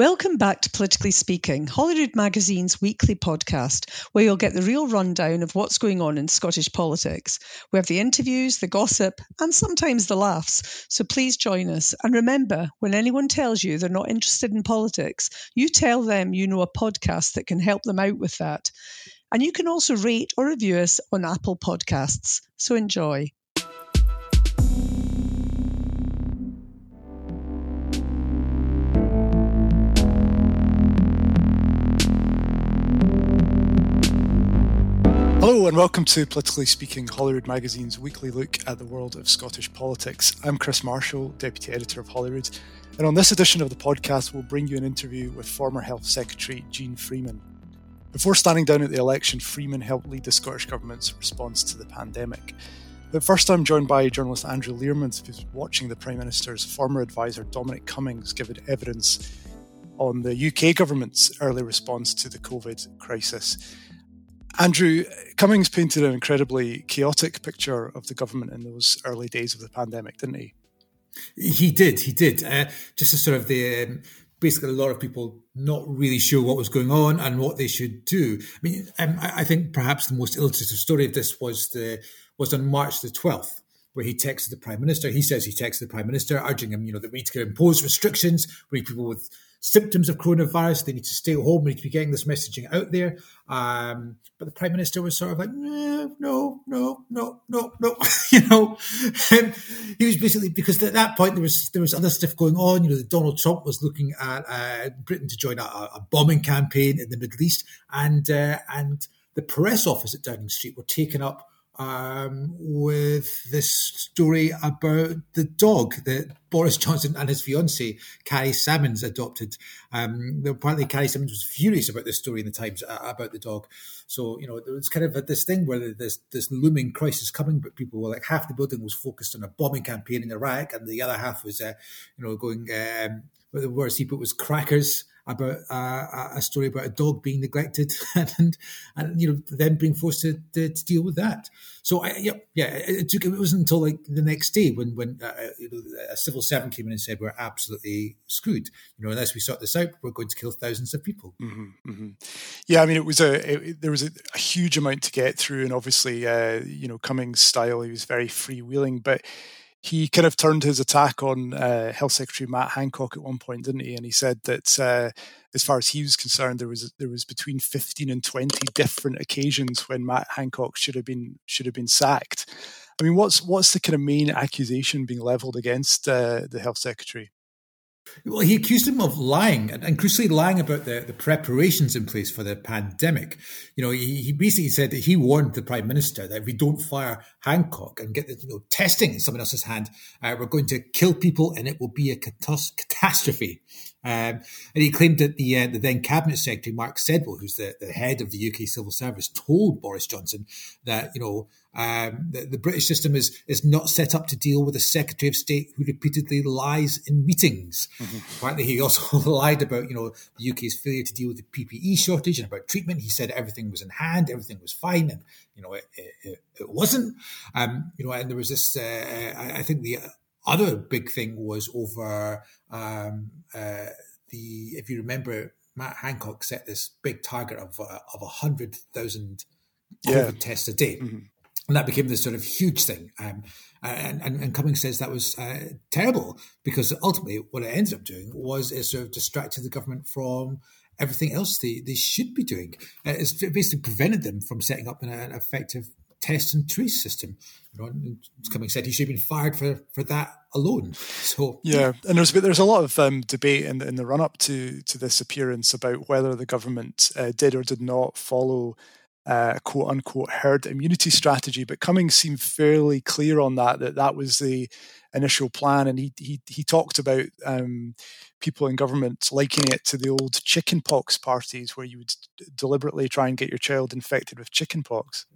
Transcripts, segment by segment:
Welcome back to Politically Speaking, Holyrood Magazine's weekly podcast, where you'll get the real rundown of what's going on in Scottish politics. We have the interviews, the gossip, and sometimes the laughs. So please join us. And remember, when anyone tells you they're not interested in politics, you tell them you know a podcast that can help them out with that. And you can also rate or review us on Apple Podcasts. So enjoy. And welcome to Politically Speaking, Holyrood Magazine's weekly look at the world of Scottish politics. I'm Chris Marshall, Deputy Editor of Holyrood, and on this edition of the podcast, we'll bring you an interview with former Health Secretary Jeane Freeman. Before standing down at the election, Freeman helped lead the Scottish Government's response to the pandemic. But first, I'm joined by journalist Andrew Learmonth, who's watching the Prime Minister's former advisor Dominic Cummings give evidence on the UK government's early response to the COVID crisis. Andrew, Cummings painted an incredibly chaotic picture of the government in those early days of the pandemic, didn't he? He did, he did. Uh, just as sort of the um, basically a lot of people not really sure what was going on and what they should do. I mean, um, I, I, think perhaps the most illustrative story of this was the was on March the twelfth, where he texted the prime minister. He says he texted the prime minister, urging him, you know, that we need to impose restrictions, we people with symptoms of coronavirus. They need to stay at home. We need to be getting this messaging out there. Um, but the prime minister was sort of like, no, no, no, no, no, no. you know, and he was basically because at that point there was there was other stuff going on. You know, Donald Trump was looking at uh, Britain to join a, a, bombing campaign in the Middle East, and uh, and the press office at Downing Street were taken up um, with this story about the dog that Boris Johnson and his fiancée, Carrie Symonds, adopted. Um, apparently, Carrie Symonds was furious about this story in the Times uh, about the dog. So, you know, there was kind of this thing where there's this looming crisis coming, but people were like, half the building was focused on a bombing campaign in Iraq, and the other half was, uh, you know, going, um, the words he put was crackers about uh, a story about a dog being neglected and and you know them being forced to, to, to deal with that. So I, yeah, yeah, it took it wasn't until like the next day when when uh, uh, you know, a civil servant came in and said we're absolutely screwed. You know, unless we sort this out, we're going to kill thousands of people. Mm-hmm, mm-hmm. Yeah, I mean, it was a it, there was a, a, huge amount to get through, and obviously, uh, you know, Cummings' style he was very freewheeling, but he kind of turned his attack on uh, Health Secretary Matt Hancock at one point, didn't he? And he said that uh, as far as he was concerned, there was there was between fifteen and twenty different occasions when Matt Hancock should have been should have been sacked. I mean, what's what's the kind of main accusation being levelled against uh, the Health Secretary? Well, he accused him of lying and, and crucially lying about the, the preparations in place for the pandemic. You know, he, he basically said that he warned the prime minister that if we don't fire Hancock and get the you know, testing in someone else's hand, uh, we're going to kill people and it will be a catas- catastrophe. Um, and he claimed that the, uh, the then cabinet secretary Mark Sedwill, who's the, the head of the UK civil service, told Boris Johnson that you know um, the, the, British system is is not set up to deal with a Secretary of State who repeatedly lies in meetings. Mm-hmm. Apparently, he also lied about you know the UK's failure to deal with the PPE shortage and about treatment. He said everything was in hand, everything was fine, and you know it, it, it wasn't. Um, you know, and there was this. Uh, I, I, think the other big thing was over um, uh, the. If you remember, Matt Hancock set this big target of uh, of hundred thousand COVID yeah. tests a day. Mm-hmm and that became this sort of huge thing. Um, and, and, and, Cummings says that was uh, terrible because ultimately what it ended up doing was it sort of distracted the government from everything else they, they should be doing. Uh, it's basically prevented them from setting up an, an effective test and trace system. Know, Cummings said he should have been fired for, for that alone. So yeah, and there's there's a lot of um, debate in the, in the run up to to this appearance about whether the government uh, did or did not follow uh, quote unquote herd immunity strategy. But Cummings seemed fairly clear on that, that that was the initial plan. And he, he, he talked about um, people in government likening it to the old chickenpox parties where you would deliberately try and get your child infected with chickenpox.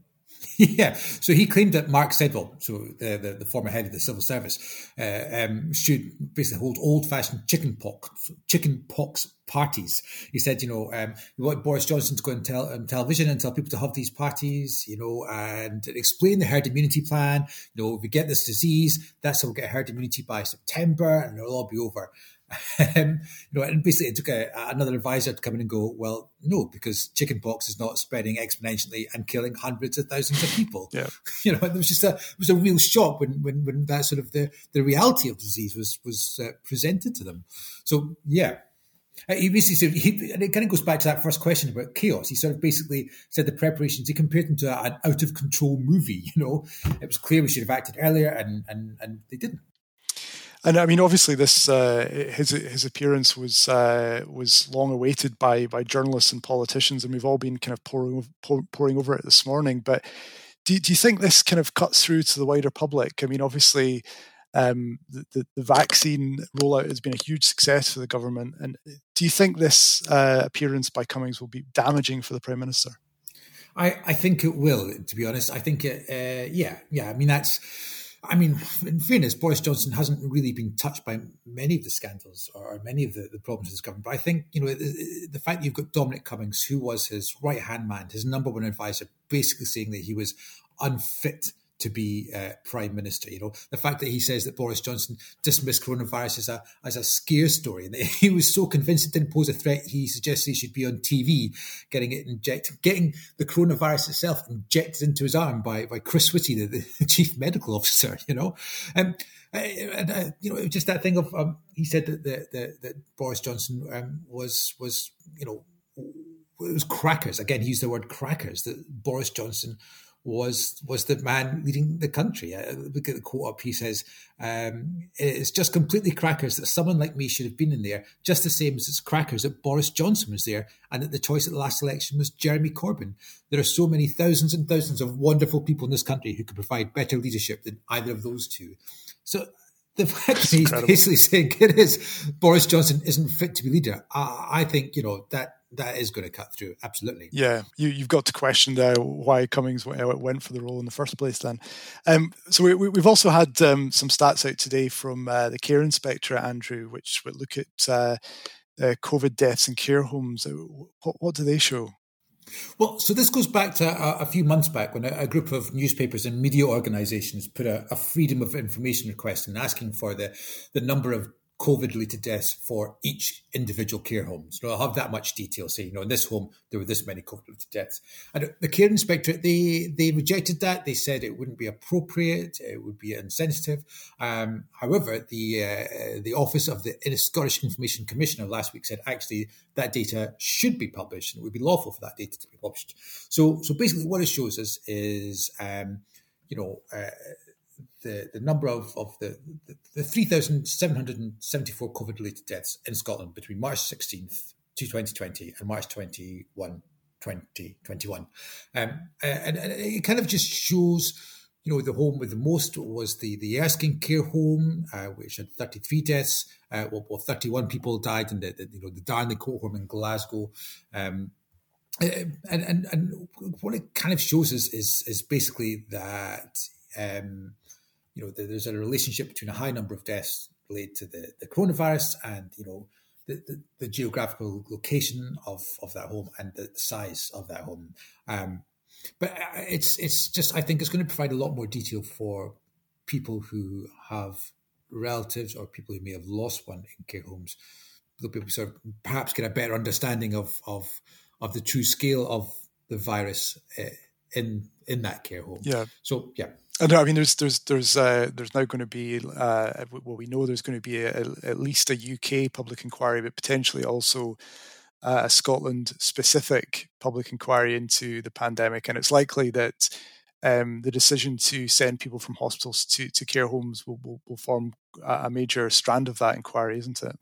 Yeah, so he claimed that Mark Sedwill, so the, the, the former head of the civil service, uh, um, should basically hold old-fashioned chicken pox, chicken pox parties. He said, you know, um, you want Boris Johnson to go on on television and tell people to have these parties, you know, and explain the herd immunity plan. You know, if we get this disease, that's how we'll get herd immunity by September, and it'll all be over. Um, you know, and basically it took a, another advisor to come in and go, well, no, because chickenpox is not spreading exponentially and killing hundreds of thousands of people. Yeah. You know, it was just a it was a real shock when when, when that sort of the, the reality of disease was was uh, presented to them. So yeah, uh, he basically said, he, and it kind of goes back to that first question about chaos. He sort of basically said the preparations, he compared them to an out of control movie. You know, it was clear we should have acted earlier, and, and, and they didn't. And I mean, obviously, this uh, his his appearance was uh, was long awaited by by journalists and politicians, and we've all been kind of pouring pouring over it this morning. But do do you think this kind of cuts through to the wider public? I mean, obviously, um, the, the, the vaccine rollout has been a huge success for the government, and do you think this uh, appearance by Cummings will be damaging for the prime minister? I, I think it will. To be honest, I think it. Uh, yeah, yeah. I mean, that's I mean, in fairness, Boris Johnson hasn't really been touched by many of the scandals or many of the, the problems of his government. But I think, you know, the, the fact that you've got Dominic Cummings, who was his right hand man, his number one advisor, basically saying that he was unfit to be uh, prime minister. You know, the fact that he says that Boris Johnson dismissed coronavirus as a as a scare story, and he was so convinced it didn't pose a threat, he suggested he should be on TV getting it injected, getting the coronavirus itself injected into his arm by by Chris Whitty, the, the chief medical officer. You know, um, and uh, you know, it was just that thing of um, he said that that, that Boris Johnson um, was was you know it was crackers. Again, he used the word crackers. That Boris Johnson was was the man leading the country. Uh, look at the quote up. He says, um, "It's just completely crackers that someone like me should have been in there, just the same as it's crackers that Boris Johnson was there, and that the choice at the last election was Jeremy Corbyn. There are so many thousands and thousands of wonderful people in this country who could provide better leadership than either of those two. So." The fact that he's basically saying it is Boris Johnson isn't fit to be leader, I, I think you know that that is going to cut through. Absolutely. Yeah, you, have got to question uh, why Cummings went for the role in the first place. Then, um, so we, have also had um, some stats out today from uh, the care inspector Andrew, which would look at uh, uh COVID deaths in care homes. Uh, what, what, do they show? Well, so this goes back to a, a few months back when a, a, group of newspapers and media organisations put a, a, freedom of information request and asking for the the number of COVID related deaths for each individual care home. So I'll have that much detail saying, you know, in this home, there were this many COVID related deaths. And the care inspectorate, they, they rejected that. They said it wouldn't be appropriate, it would be insensitive. Um, however, the, uh, the Office of the Scottish Information Commissioner last week said actually that data should be published and it would be lawful for that data to be published. So, so basically, what it shows us is, um, you know, uh, the, the number of, of the, the, the 3,774 COVID related deaths in Scotland between March 16th to 2020 and March 21, 2021. Um, and, and, it kind of just shows, you know, the home with the most was the, the Erskine Care Home, uh, which had 33 deaths. Uh, well, well, 31 people died in the, the you know the Darnley Court Home in Glasgow. Um, and, and and what it kind of shows us is is basically that um, you know, there's a relationship between a high number of deaths related to the, the coronavirus and, you know, the, the, the, geographical location of, of that home and the size of that home. Um, but uh, it's it's just I think it's going to provide a lot more detail for people who have relatives or people who may have lost one in care homes. They'll be able to sort of perhaps get a better understanding of of of the true scale of the virus uh, in in that care home. Yeah. So yeah, I know. I mean, there's there's there's uh, there's now going to be uh, well, we know there's going to be a, a, at least a UK public inquiry, but potentially also uh, a Scotland specific public inquiry into the pandemic, and it's likely that um, the decision to send people from hospitals to, to care homes will, will, will form a major strand of that inquiry, isn't it?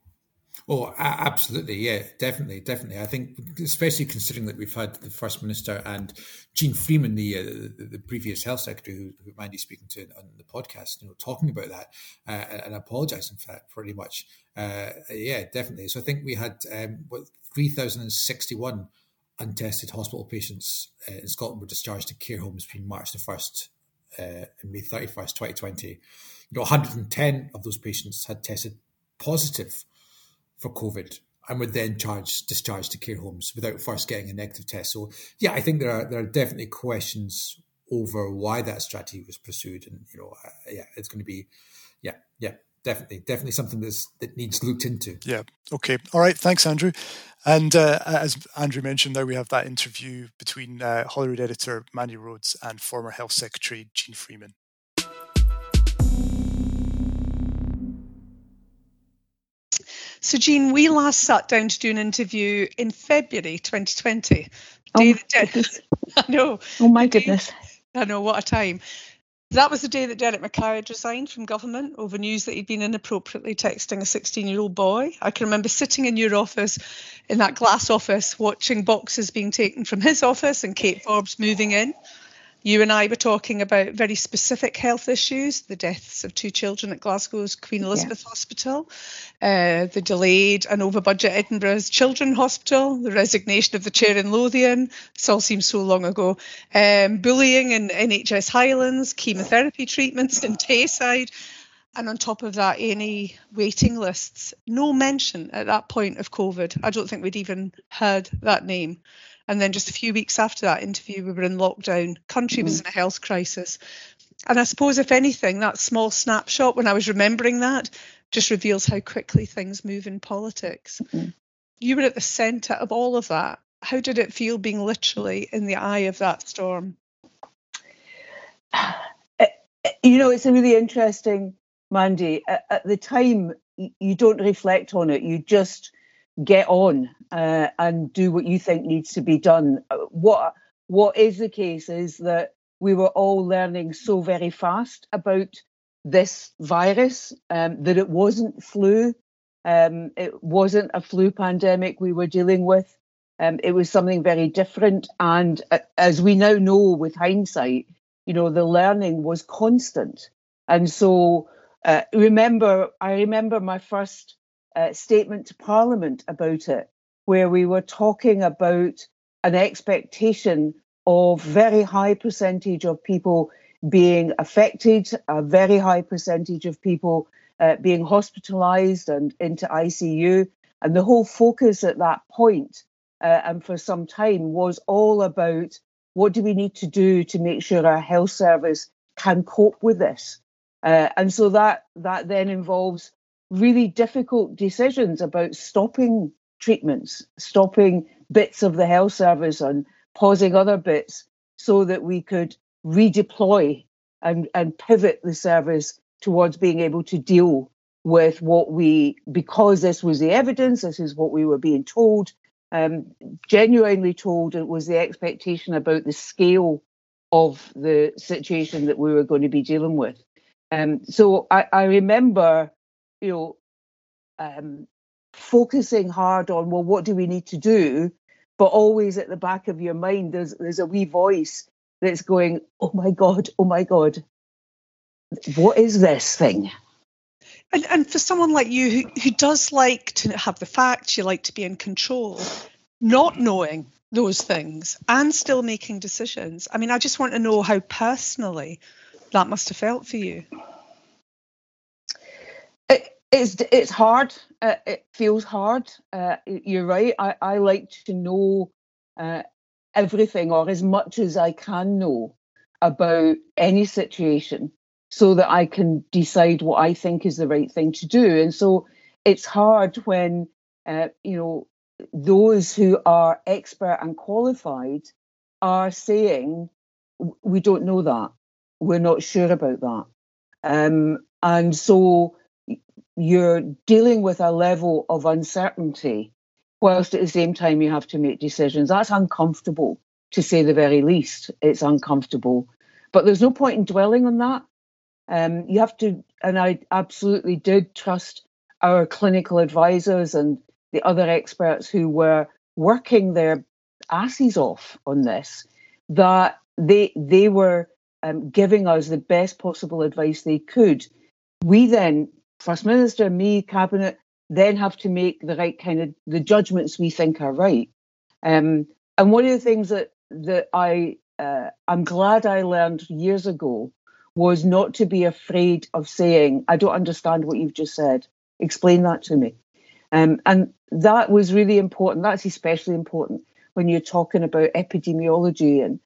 Oh, absolutely. Yeah, definitely. Definitely. I think, especially considering that we've had the First Minister and Jeane Freeman, the, uh, the, the previous health secretary, who, who Mandy's speaking to on the podcast, you know, talking about that uh, and apologising for that pretty much. Uh, yeah, definitely. So I think we had um, what 3,061 untested hospital patients uh, in Scotland were discharged to care homes between March the 1st uh, and May 31st, 2020. You know, 110 of those patients had tested positive for COVID and were then charged discharged to care homes without first getting a negative test. So yeah, I think there are there are definitely questions over why that strategy was pursued, and you know, uh, yeah, it's going to be, yeah, yeah. definitely, definitely something that's that needs looked into. Yeah. Okay. All right. Thanks, Andrew. And uh, as Andrew mentioned, now we have that interview between uh, editor Mandy Rhodes and former Health Secretary Jeane Freeman. So, Jean, we last sat down to do an interview in February 2020. Oh, I know. Oh, my goodness. I know, what a time. That was the day that Derek Mackay had resigned from government over news that he'd been inappropriately texting a 16 year old boy. I can remember sitting in your office, in that glass office, watching boxes being taken from his office and Kate Forbes moving in. You and I were talking about very specific health issues the deaths of two children at Glasgow's Queen Elizabeth yeah. Hospital, uh, the delayed and over budget Edinburgh's Children's Hospital, the resignation of the chair in Lothian. This all seems so long ago. Um, bullying in NHS Highlands, chemotherapy treatments in Tayside. And on top of that, any waiting lists. No mention at that point of COVID. I don't think we'd even heard that name. And then just a few weeks after that interview, we were in lockdown. Country was mm. in a health crisis. And I suppose, if anything, that small snapshot, when I was remembering that, just reveals how quickly things move in politics. Mm-hmm. You were at the centre of all of that. How did it feel being literally in the eye of that storm? You know, it's a really interesting, Mandy. At the time, you don't reflect on it. You just get on uh, and do what you think needs to be done. Uh, what what is the case is that we were all learning so very fast about this virus um, that it wasn't flu, um, it wasn't a flu pandemic we were dealing with. Um, it was something very different, and uh, as we now know with hindsight, you know the learning was constant. And so, uh, remember, I remember my first uh, statement to Parliament about it, where we were talking about an expectation of very high percentage of people being affected, a very high percentage of people uh, being hospitalized and into ICU. And the whole focus at that point, uh, and for some time, was all about what do we need to do to make sure our health service can cope with this. Uh, and so that that then involves really difficult decisions about stopping treatments, stopping bits of the health service and pausing other bits so that we could redeploy and, and pivot the service towards being able to deal with what we, because this was the evidence, this is what we were being told, um, genuinely told, it was the expectation about the scale of the situation that we were going to be dealing with. Um, so I, I remember you know, um, focusing hard on well, what do we need to do? But always at the back of your mind, there's there's a wee voice that's going, "Oh my god, oh my god, what is this thing?" And, and for someone like you who, who does like to have the facts, you like to be in control, not knowing those things and still making decisions. I mean, I just want to know how personally that must have felt for you it's it's hard. Uh, it feels hard. Uh, you're right. I, I like to know uh, everything or as much as I can know about any situation so that I can decide what I think is the right thing to do. And so it's hard when uh, you know those who are expert and qualified are saying we don't know that. We're not sure about that. Um, and so you're dealing with a level of uncertainty, whilst at the same time you have to make decisions. That's uncomfortable, to say the very least. It's uncomfortable. But there's no point in dwelling on that. Um, you have to, and I absolutely did trust our clinical advisors and the other experts who were working their asses off on this, that they they were um, giving us the best possible advice they could. We then First Minister, me, Cabinet, then have to make the right kind of the judgments we think are right. Um, and one of the things that that I uh, I'm glad I learned years ago was not to be afraid of saying, "I don't understand what you've just said. Explain that to me." Um, and that was really important. That's especially important when you're talking about epidemiology and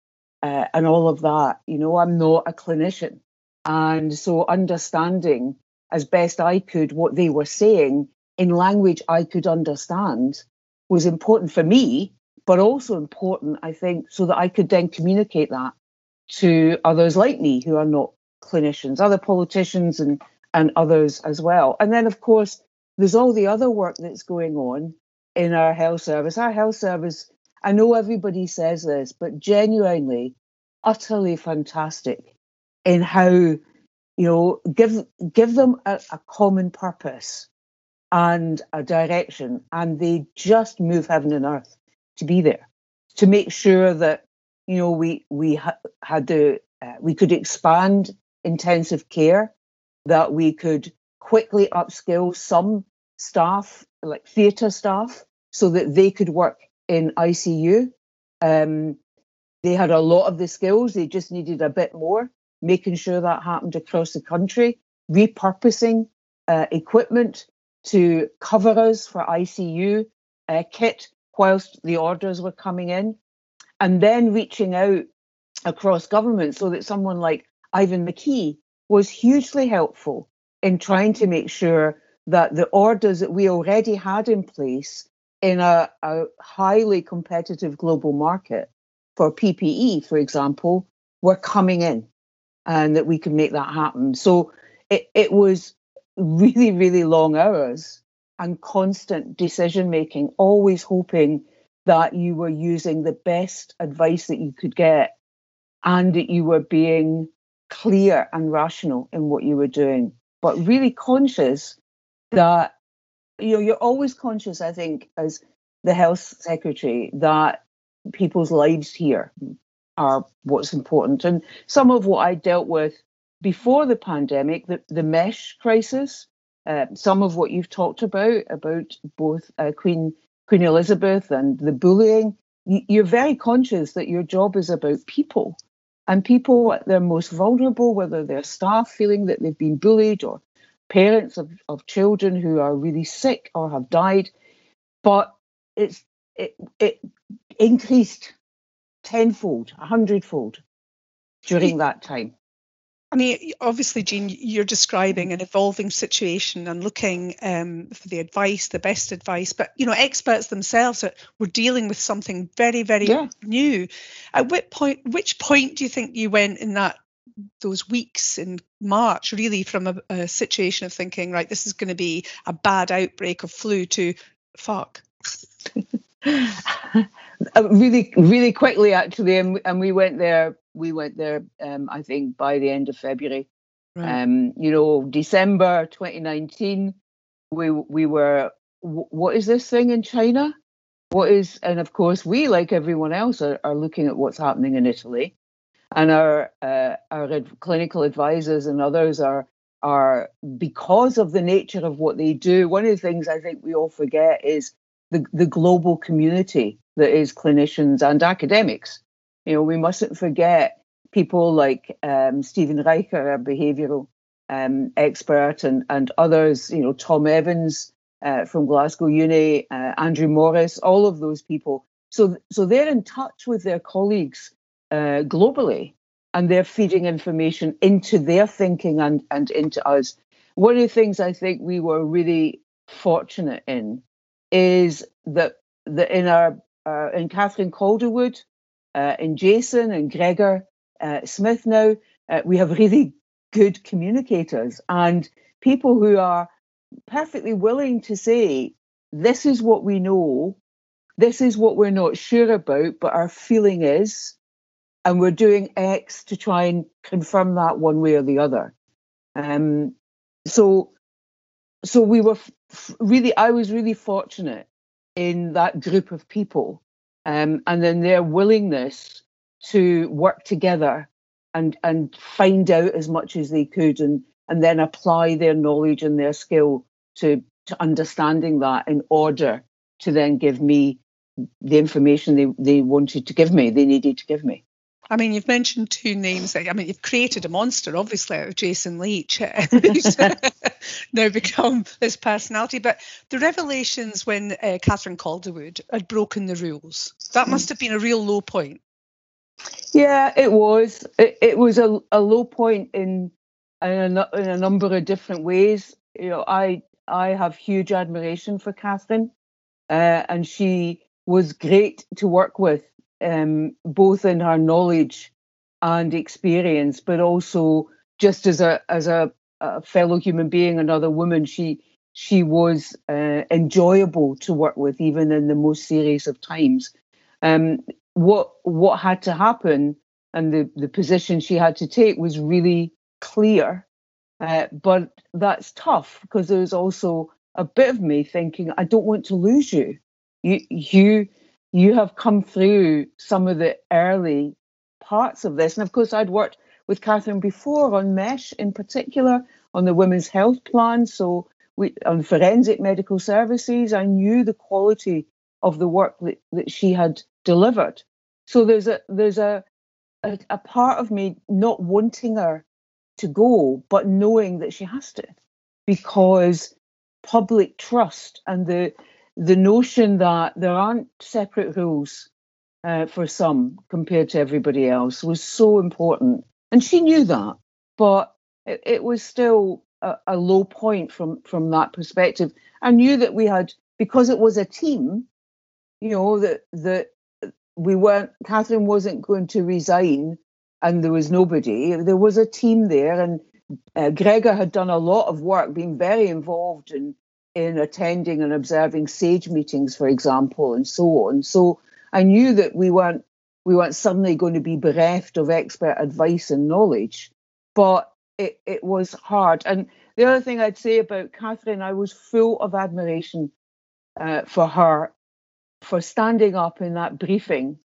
uh, and all of that. You know, I'm not a clinician, and so understanding as best I could what they were saying in language I could understand was important for me, but also important, I think, so that I could then communicate that to others like me who are not clinicians, other politicians and, and others as well. And then, of course, there's all the other work that's going on in our health service. Our health service, I know everybody says this, but genuinely, utterly fantastic in how, you know, give give them a, a common purpose and a direction, and they just move heaven and earth to be there, to make sure that you know we we ha- had the uh, we could expand intensive care, that we could quickly upskill some staff, like theatre staff, so that they could work in ICU. Um, they had a lot of the skills, they just needed a bit more, making sure that happened across the country, repurposing uh, equipment to cover us for ICU uh, kit whilst the orders were coming in, and then reaching out across government so that someone like Ivan McKee was hugely helpful in trying to make sure that the orders that we already had in place in a, a highly competitive global market for PPE, for example, were coming in and that we could make that happen. So it, it was really, really long hours and constant decision making, always hoping that you were using the best advice that you could get and that you were being clear and rational in what you were doing, but really conscious that you know you're always conscious i think as the health secretary that people's lives here are what's important. And some of what i dealt with before the pandemic the, the mesh crisis uh, some of what you've talked about about both uh, queen queen elizabeth and the bullying you're very conscious that your job is about people and people at their most vulnerable whether they're staff feeling that they've been bullied or parents of, of children who are really sick or have died, but it's it, it increased tenfold, a hundredfold during that time. I mean, obviously, Jean, you're describing an evolving situation and looking um, for the advice, the best advice. But you know, experts themselves are, were dealing with something very, very yeah. new. At what point? Which point do you think you went in that those weeks in March, really from a, a situation of thinking, right, this is going to be a bad outbreak of flu to fuck. Uh, really, really quickly, actually, and, and we went there. We went there, um, I think, by the end of February. Right. Um, you know, December 2019, we we were. what is this thing in China? What is, and of course, we, like everyone else, are, are looking at what's happening in Italy and our uh, our clinical advisors and others are are because of the nature of what they do. One of the things I think we all forget is the the global community that is clinicians and academics. You know, we mustn't forget people like um, Stephen Reicher, a behavioural um, expert, and and others. You know, Tom Evans uh, from Glasgow Uni, uh, Andrew Morris, all of those people. So so they're in touch with their colleagues uh, globally and they're feeding information into their thinking and, and into us. One of the things I think we were really fortunate in is that, that in our uh, in Catherine Calderwood, uh, in Jason and Gregor uh, Smith now, uh, we have really good communicators and people who are perfectly willing to say, this is what we know, this is what we're not sure about, but our feeling is, and we're doing X to try and confirm that one way or the other. Um, so, so we were f- really, I was really fortunate in that group of people, um, and then their willingness to work together and and find out as much as they could, and and then apply their knowledge and their skill to to understanding that in order to then give me the information they, they wanted to give me, they needed to give me. I mean, you've mentioned two names. I mean, you've created a monster, obviously, out of Jason Leitch, now become this personality. But the revelations when uh, Catherine Calderwood had broken the rules, that must have been a real low point. Yeah, it was. It, it was a, a low point in in a, in a number of different ways. You know, I I have huge admiration for Catherine, uh, and she was great to work with, um, both in her knowledge and experience, but also just as a as a, a fellow human being, another woman. She she was uh, enjoyable to work with, even in the most serious of times. Um, what what had to happen and the, the position she had to take was really clear. Uh, but that's tough because there was also a bit of me thinking, I don't want to lose you. You you you have come through some of the early parts of this. And of course I'd worked with Catherine before on MESH in particular, on the women's health plan. So we, on forensic medical services, I knew the quality of the work that, that she had delivered. So there's a there's a, a, a part of me not wanting her to go, but knowing that she has to, because public trust and the the notion that there aren't separate rules uh, for some compared to everybody else was so important, and she knew that, but it, it was still a, a low point from from that perspective. I knew that we had because it was a team, you know that that we weren't. Catherine wasn't going to resign, and there was nobody. There was a team there, and uh, Gregor had done a lot of work, being very involved in in attending and observing SAGE meetings, for example, and so on. So I knew that we weren't we weren't suddenly going to be bereft of expert advice and knowledge, but it, it was hard. And the other thing I'd say about Catherine, I was full of admiration uh, for her for standing up in that briefing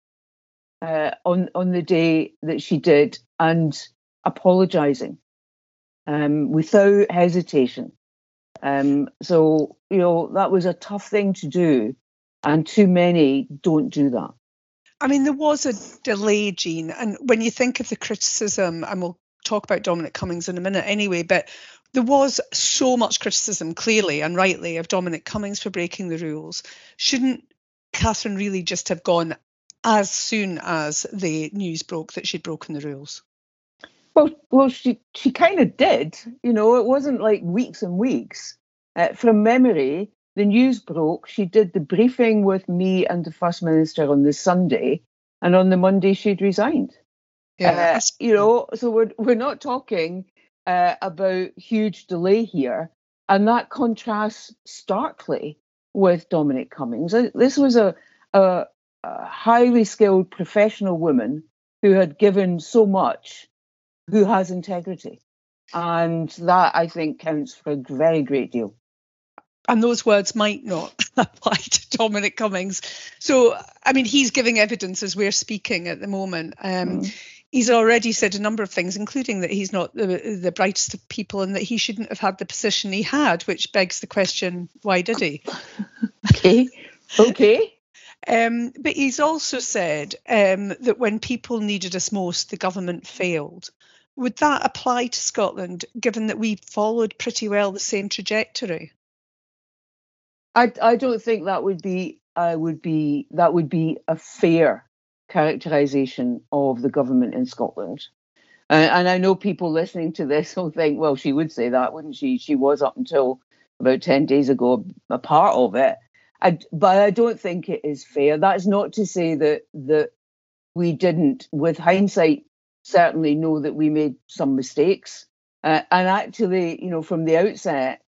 uh, on on the day that she did and apologising um, without hesitation. Um, so you know that was a tough thing to do, and too many don't do that. I mean, there was a delay, Jean, and when you think of the criticism, and we'll talk about Dominic Cummings in a minute anyway, but there was so much criticism, clearly and rightly, of Dominic Cummings for breaking the rules. Shouldn't Catherine really just have gone as soon as the news broke that she'd broken the rules? Well, well, she she kind of did. You know, it wasn't like weeks and weeks. Uh, from memory, the news broke. She did the briefing with me and the first minister on the Sunday, and on the Monday she'd resigned. Yeah, uh, you know, so we're we're not talking uh, about huge delay here, and that contrasts starkly with Dominic Cummings. Uh, this was a, a, a highly skilled professional woman who had given so much, who has integrity, and that I think counts for a very great deal and those words might not apply to Dominic Cummings. So, I mean, he's giving evidence as we're speaking at the moment. Um, mm he's already said a number of things, including that he's not the, the brightest of people and that he shouldn't have had the position he had, which begs the question, why did he? okay. Okay. Um, but he's also said um, that when people needed us most, the government failed. Would that apply to Scotland, given that we followed pretty well the same trajectory? I, I don't think that would be I would be that would be a fair characterization of the government in Scotland. Uh, and I know people listening to this will think, well, she would say that, wouldn't she? She was up until about 10 days ago a part of it. I, but I don't think it is fair. That's not to say that that we didn't, with hindsight, certainly know that we made some mistakes. Uh, and actually, you know, from the outset,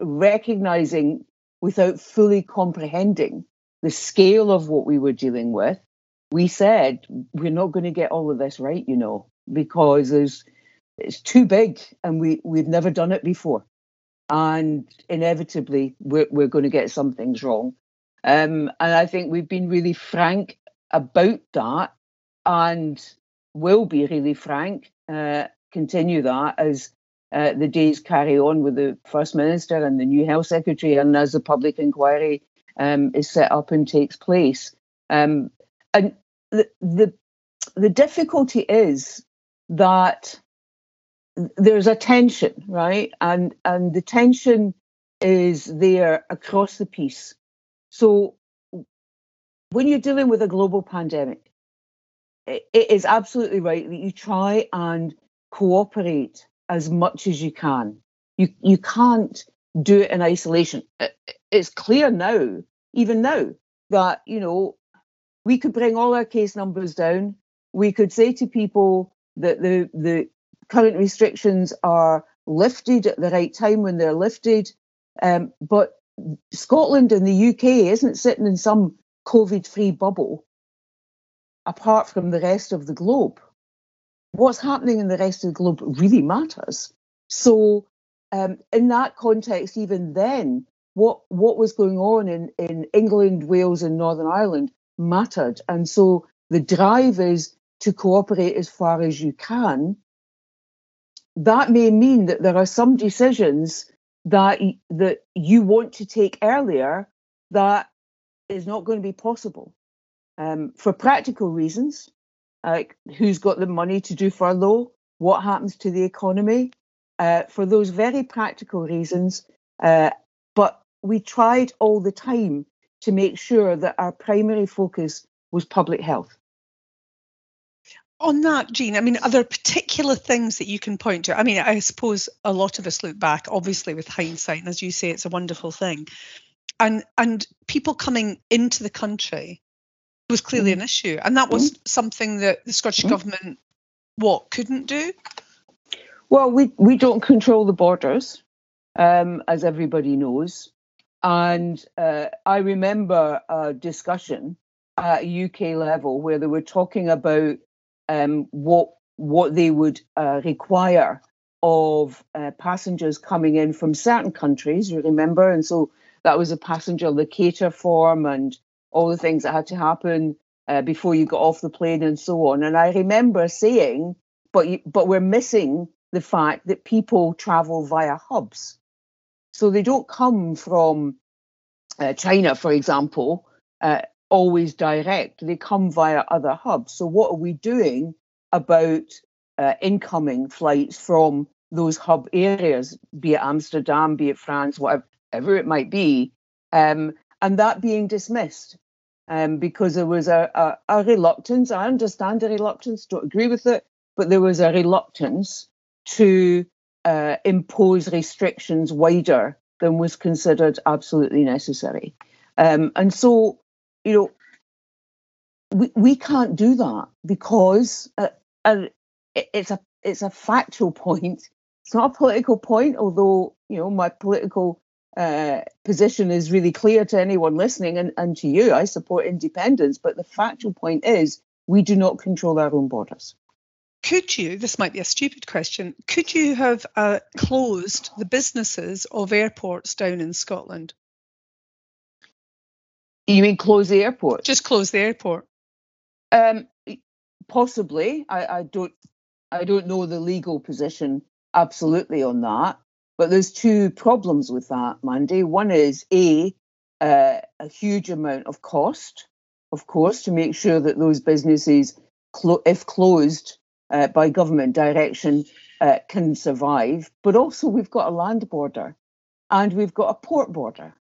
recognizing without fully comprehending the scale of what we were dealing with, we said we're not going to get all of this right, you know, because there's it's too big and we we've never done it before, and inevitably we're we're going to get some things wrong. Um, and I think we've been really frank about that, and will be really frank. Uh, continue that as uh, the days carry on with the first minister and the new health secretary, and as the public inquiry um, is set up and takes place. Um, and the, the the difficulty is that there's a tension, right? And and the tension is there across the piece. So when you're dealing with a global pandemic, it, it is absolutely right that you try and cooperate as much as you can. You you can't do it in isolation. It's clear now, even now, that you know we could bring all our case numbers down. We could say to people that the the current restrictions are lifted at the right time when they're lifted, um, but Scotland and the UK isn't sitting in some COVID-free bubble apart from the rest of the globe. What's happening in the rest of the globe really matters. So, um, in that context, even then, what what was going on in, in England, Wales, and Northern Ireland mattered. And so the drive is to cooperate as far as you can. That may mean that there are some decisions that that you want to take earlier that is not going to be possible um, for practical reasons, like who's got the money to do furlough, what happens to the economy, uh, for those very practical reasons. Uh, but we tried all the time to make sure that our primary focus was public health. On that, Jean, I mean, are there particular things that you can point to? I mean, I suppose a lot of us look back, obviously, with hindsight, and as you say, it's a wonderful thing. And and people coming into the country was clearly an issue, and that was mm. something that the Scottish mm. government what couldn't do. Well, we we don't control the borders, um, as everybody knows. And uh, I remember a discussion at UK level where they were talking about um, what what they would uh, require of uh, passengers coming in from certain countries. You remember, and so that was a passenger locator form and all the things that had to happen uh, before you got off the plane and so on. And I remember saying, but you, but we're missing the fact that people travel via hubs. So they don't come from uh, China, for example, uh, always direct. They come via other hubs. So what are we doing about uh, incoming flights from those hub areas, be it Amsterdam, be it France, whatever it might be, um, and that being dismissed um, because there was a, a, a reluctance. I understand the reluctance, don't agree with it, but there was a reluctance to uh, impose restrictions wider than was considered absolutely necessary. Um, and so, you know, we, we can't do that because uh, uh, it's a it's a factual point. It's not a political point, although you know my political uh, position is really clear to anyone listening and, and to you. I support independence, but the factual point is we do not control our own borders could you, this might be a stupid question, could you have uh, closed the businesses of airports down in Scotland? You mean close the airport? Just close the airport. Um, possibly. I, I don't. I don't know the legal position absolutely on that. But there's two problems with that, Mandy. One is a uh, a huge amount of cost, of course, to make sure that those businesses, clo- if closed, uh, by government direction uh, can survive. But also, we've got a land border and we've got a port border.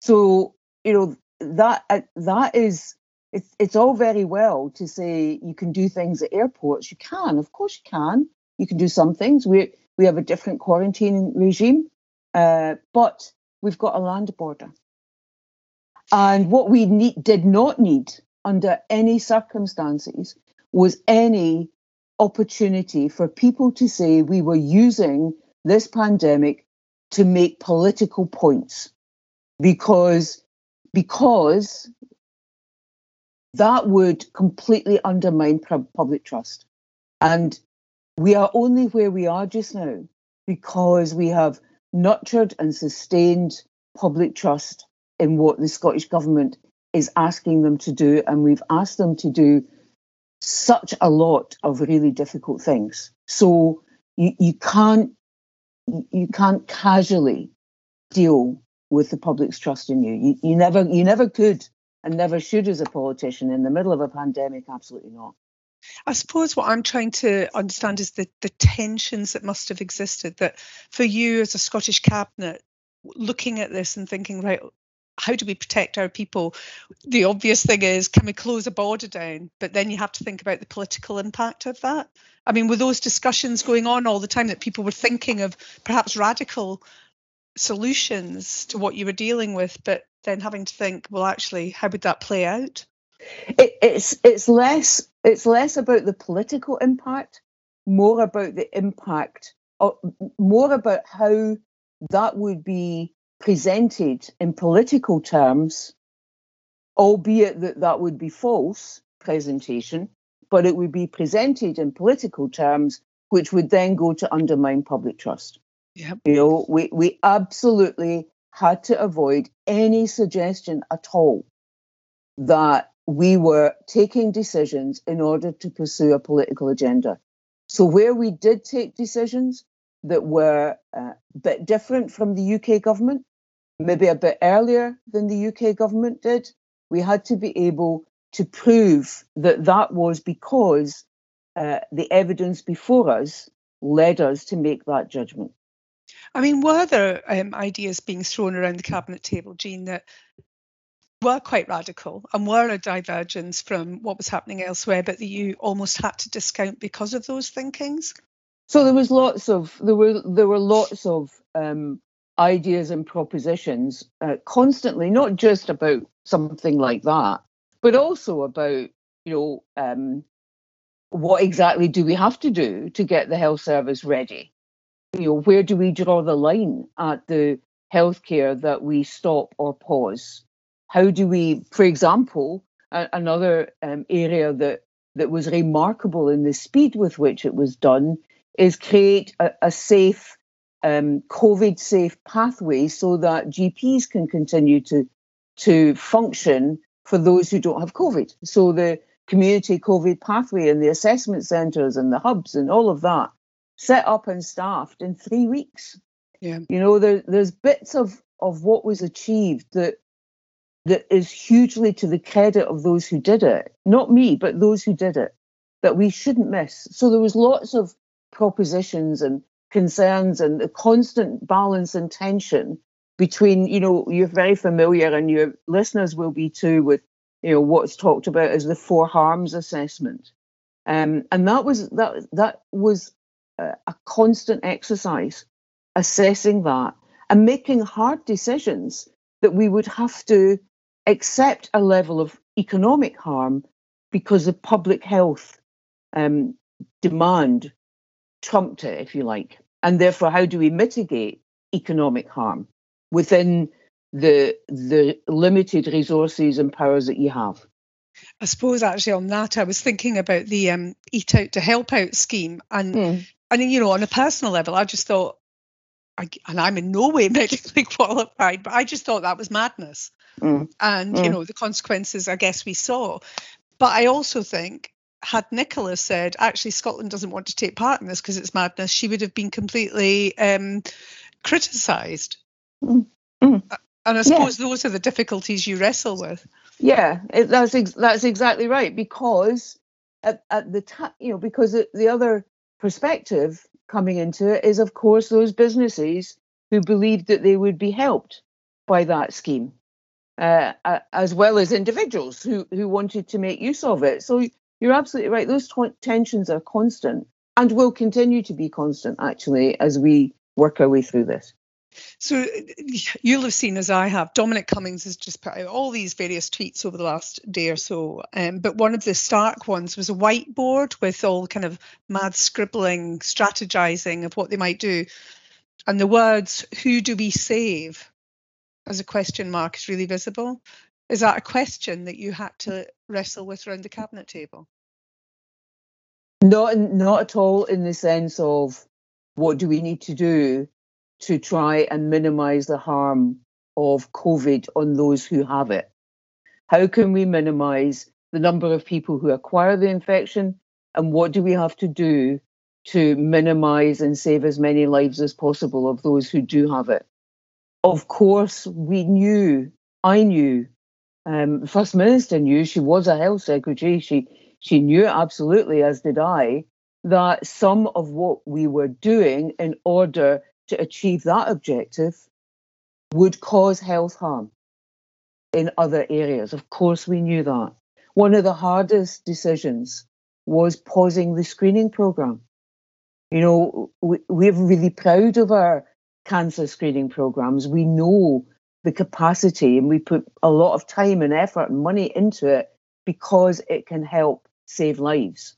So, you know, that uh, that is it's it's all very well to say you can do things at airports. You can, of course, you can. You can do some things. We we have a different quarantine regime, uh, but we've got a land border. And what we need, did not need under any circumstances was any opportunity for people to say we were using this pandemic to make political points because because that would completely undermine public trust and we are only where we are just now because we have nurtured and sustained public trust in what the Scottish Government is asking them to do. And we've asked them to do such a lot of really difficult things. So you, you can't you can't casually deal with the public's trust in you. you. You never you never could and never should as a politician in the middle of a pandemic. Absolutely not. I suppose what I'm trying to understand is the, the tensions that must have existed. That for you as a Scottish cabinet, looking at this and thinking, right, how do we protect our people? The obvious thing is, can we close a border down? But then you have to think about the political impact of that. I mean, were those discussions going on all the time that people were thinking of perhaps radical solutions to what you were dealing with, but then having to think, well, actually, how would that play out? It, it's it's less it's less about the political impact, more about the impact, or more about how that would be presented in political terms, albeit that that would be false presentation, but it would be presented in political terms, which would then go to undermine public trust. Yep. You know, we, we absolutely had to avoid any suggestion at all that we were taking decisions in order to pursue a political agenda. So, where we did take decisions that were uh, a bit different from the UK government, maybe a bit earlier than the UK government did, we had to be able to prove that that was because uh, the evidence before us led us to make that judgment. I mean, were there um, ideas being thrown around the cabinet table, Jeane, that were quite radical and were a divergence from what was happening elsewhere, but that you almost had to discount because of those thinkings? So there was lots of there were there were lots of um, ideas and propositions uh, constantly, not just about something like that, but also about you know um, what exactly do we have to do to get the health service ready? You know, where do we draw the line at the healthcare that we stop or pause? How do we, for example, a- another um, area that that was remarkable in the speed with which it was done is create a, a safe, um, COVID safe pathway so that GPs can continue to, to function for those who don't have COVID. So the community COVID pathway and the assessment centres and the hubs and all of that set up and staffed in three weeks. Yeah. You know, there, there's bits of, of what was achieved that that is hugely to the credit of those who did it, not me, but those who did it, that we shouldn't miss. So there was lots of propositions and concerns and the constant balance and tension between, you know, you're very familiar and your listeners will be too with, you know, what's talked about as the four harms assessment. Um, and that was that that was a, a constant exercise assessing that and making hard decisions that we would have to accept a level of economic harm because of public health um, demand trumped it, if you like. And therefore, how do we mitigate economic harm within the the limited resources and powers that you have? I suppose actually on that, I was thinking about the um, Eat Out to Help Out scheme, and Mm. Mean, you know, on a personal level, I just thought, I, and I'm in no way medically qualified, but I just thought that was madness, Mm. and you Mm. know the consequences. I guess we saw, but I also think had Nicola said actually Scotland doesn't want to take part in this because it's madness, she would have been completely um, criticised. Mm. Mm. And I Yeah. suppose those are the difficulties you wrestle with. Yeah, it, that's ex- that's exactly right. Because at, at the time, you know, because the, the other perspective coming into it is, of course, those businesses who believed that they would be helped by that scheme, uh, as well as individuals who who wanted to make use of it. So you're absolutely right. Those t- tensions are constant and will continue to be constant, actually, as we work our way through this. So you'll have seen, as I have, Dominic Cummings has just put out all these various tweets over the last day or so. Um, but one of the stark ones was a whiteboard with all kind of mad scribbling, strategizing of what they might do. And the words, who do we save, as a question mark is really visible. Is that a question that you had to wrestle with around the cabinet table? Not not at all in the sense of what do we need to do to try and minimize the harm of COVID on those who have it. How can we minimize the number of people who acquire the infection and what do we have to do to minimize and save as many lives as possible of those who do have it? Of course, we knew, I knew, um, the First Minister knew, she was a health secretary, she she knew absolutely, as did I, that some of what we were doing in order to achieve that objective would cause health harm. in other areas. Of course, we knew that. One of the hardest decisions was pausing the screening program. You know, we, we're really proud of our cancer screening programs. We know the capacity and we put a lot of time and effort and money into it because it can help save lives.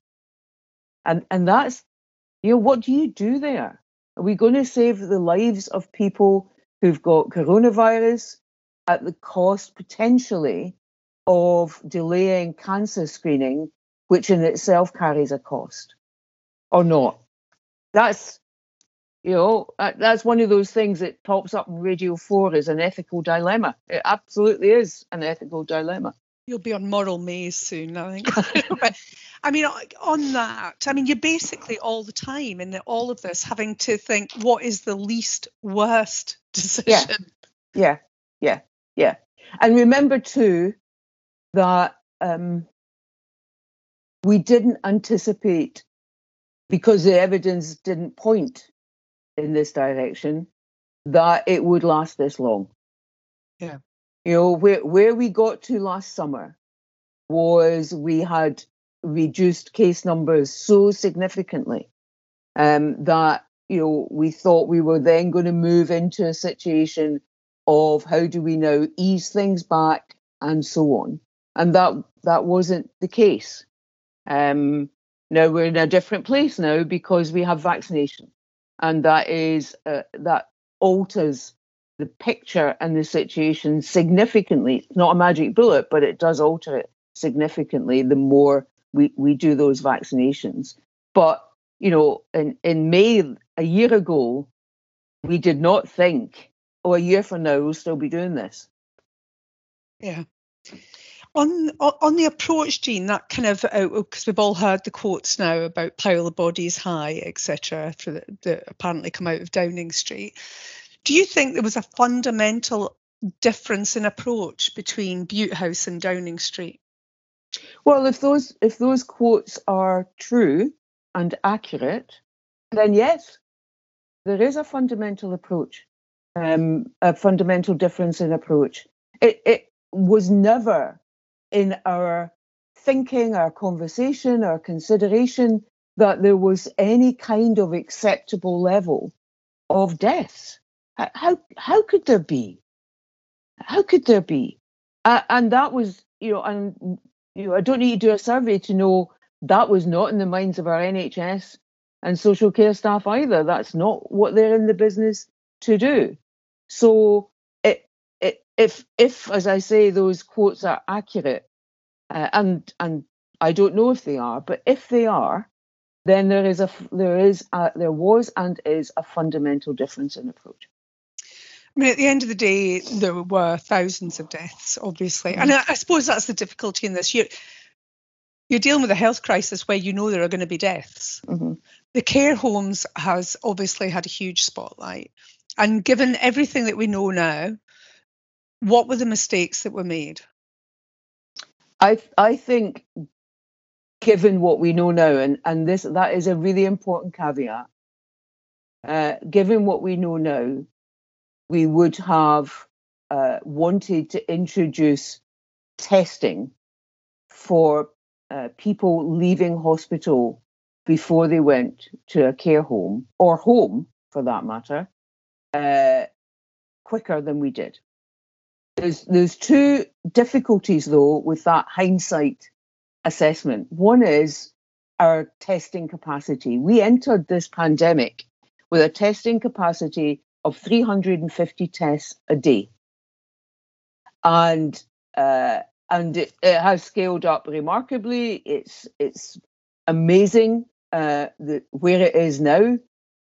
And and that's you know what do you do there? Are we going to save the lives of people who've got coronavirus at the cost potentially of delaying cancer screening, which in itself carries a cost, or not? That's you know that's one of those things that pops up in Radio Four as an ethical dilemma. It absolutely is an ethical dilemma. You'll be on moral maze soon, I think. but, I mean, on that, I mean, you're basically all the time in all of this having to think what is the least worst decision. Yeah, yeah, yeah, yeah. And remember too that um, we didn't anticipate because the evidence didn't point in this direction that it would last this long. Yeah. You know, where, where we got to last summer was we had reduced case numbers so significantly um, that, you know, we thought we were then going to move into a situation of how do we now ease things back and so on. And that that wasn't the case. Um, now we're in a different place now because we have vaccination, and that is uh, that alters the picture and the situation significantly. It's not a magic bullet, but it does alter it significantly the more we, we do those vaccinations. But, you know, in, in May, a year ago, we did not think, oh, a year from now, we'll still be doing this. Yeah. On, on the approach, Jeane, that kind of because we've all heard the quotes now about pile the bodies high, etc., that apparently come out of Downing Street. Do you think there was a fundamental difference in approach between Bute House and Downing Street? Well, if those if those quotes are true and accurate, then yes, there is a fundamental approach, um, a fundamental difference in approach. It it was never in our thinking, our conversation, our consideration that there was any kind of acceptable level of deaths. How how could there be? How could there be? Uh, and that was, you know, and you know, I don't need to do a survey to know that was not in the minds of our NHS and social care staff either. That's not what they're in the business to do. So, if if as I say those quotes are accurate, uh, and and I don't know if they are, but if they are, then there is a there is a, there was and is a fundamental difference in approach. I mean, at the end of the day, there were thousands of deaths, obviously, and I, I suppose that's the difficulty in this. You're you're dealing with a health crisis where you know there are going to be deaths. Mm-hmm. The care homes has obviously had a huge spotlight, and given everything that we know now, what were the mistakes that were made? I I think, given what we know now, and and this that is a really important caveat. Uh, given what we know now, we would have uh, wanted to introduce testing for uh, people leaving hospital before they went to a care home or home for that matter uh, quicker than we did. There's, there's two difficulties though with that hindsight assessment. One is our testing capacity. We entered this pandemic with a testing capacity of 350 tests a day. And uh, and it, it, has scaled up remarkably. It's it's amazing uh, that where it is now.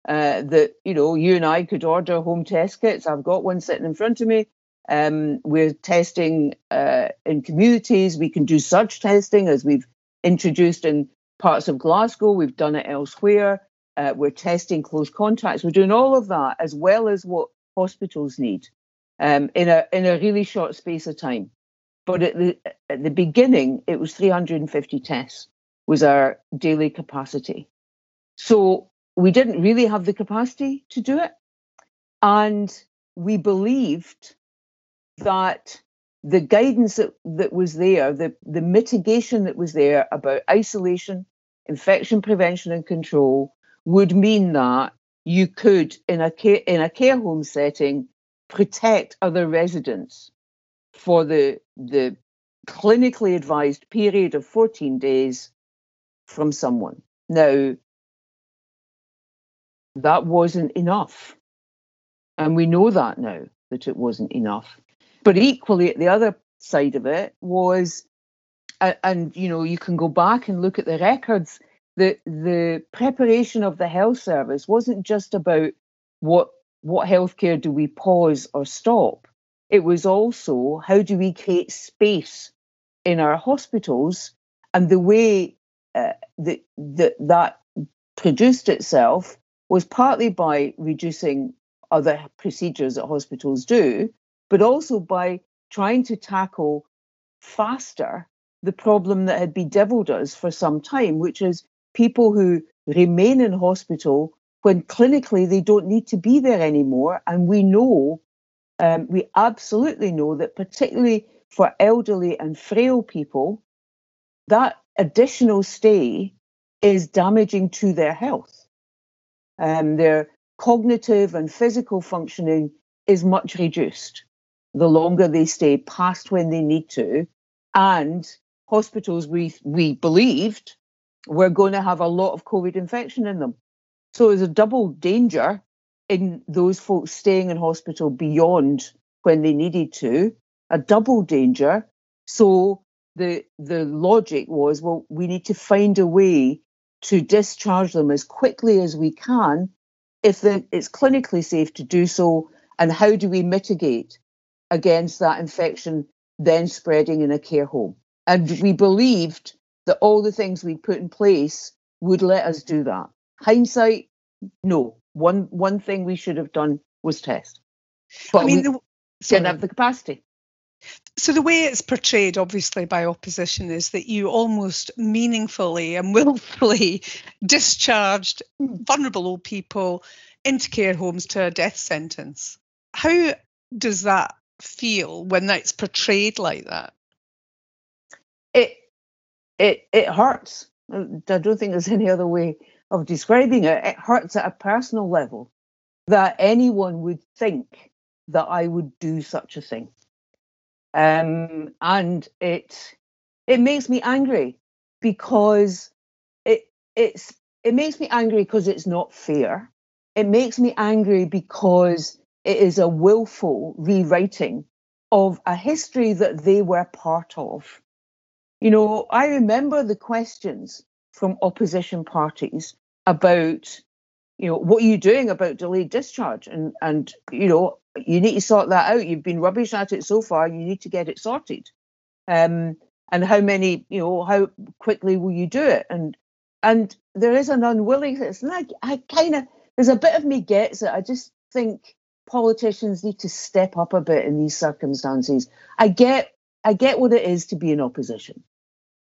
Uh, that you know, you and I could order home test kits. I've got one sitting in front of me. Um, we're testing uh, in communities. We can do surge testing as we've introduced in parts of Glasgow. We've done it elsewhere. Uh, we're testing close contacts. We're doing all of that as well as what hospitals need um, in a in a really short space of time. But at the at the beginning, it was 350 tests was our daily capacity. So we didn't really have the capacity to do it, and we believed that the guidance that, that was there, the, the mitigation that was there about isolation, infection prevention and control would mean that you could, in a care, in a care home setting, protect other residents for the the clinically advised period of 14 days from someone. Now, that wasn't enough. And we know that now, that it wasn't enough. But equally, at the other side of it was, and you know, you can go back and look at the records. The the preparation of the health service wasn't just about what what healthcare do we pause or stop. It was also how do we create space in our hospitals, and the way uh, that that that produced itself was partly by reducing other procedures that hospitals do, but also by trying to tackle faster the problem that had bedeviled us for some time, which is people who remain in hospital when clinically they don't need to be there anymore. And we know, um, we absolutely know that particularly for elderly and frail people, that additional stay is damaging to their health. Um, their cognitive and physical functioning is much reduced the longer they stay past when they need to. And hospitals, we, we believed, were going to have a lot of COVID infection in them. So there's a double danger in those folks staying in hospital beyond when they needed to, a double danger. So the the logic was, well, we need to find a way to discharge them as quickly as we can if the, it's clinically safe to do so, and how do we mitigate against that infection then spreading in a care home? And we believed that all the things we put in place would let us do that. Hindsight, no. One one thing we should have done was test, but I mean, we the, didn't have the capacity. So the way it's portrayed, obviously, by opposition is that you almost meaningfully and willfully discharged vulnerable old people into care homes to a death sentence. How does that feel when that's portrayed like that? It it it hurts. I don't think there's any other way of describing it. It hurts at a personal level that anyone would think that I would do such a thing. Um, and it it makes me angry because it it's it makes me angry because it's not fair. It makes me angry because it is a willful rewriting of a history that they were part of. You know, I remember the questions from opposition parties about, you know, what are you doing about delayed discharge? And and you know, you need to sort that out. You've been rubbish at it so far. You need to get it sorted. Um, and how many, you know, how quickly will you do it? And and there is an unwillingness. And I, I kind of, there's a bit of me gets it. I just think politicians need to step up a bit in these circumstances. I get, I get what it is to be in opposition.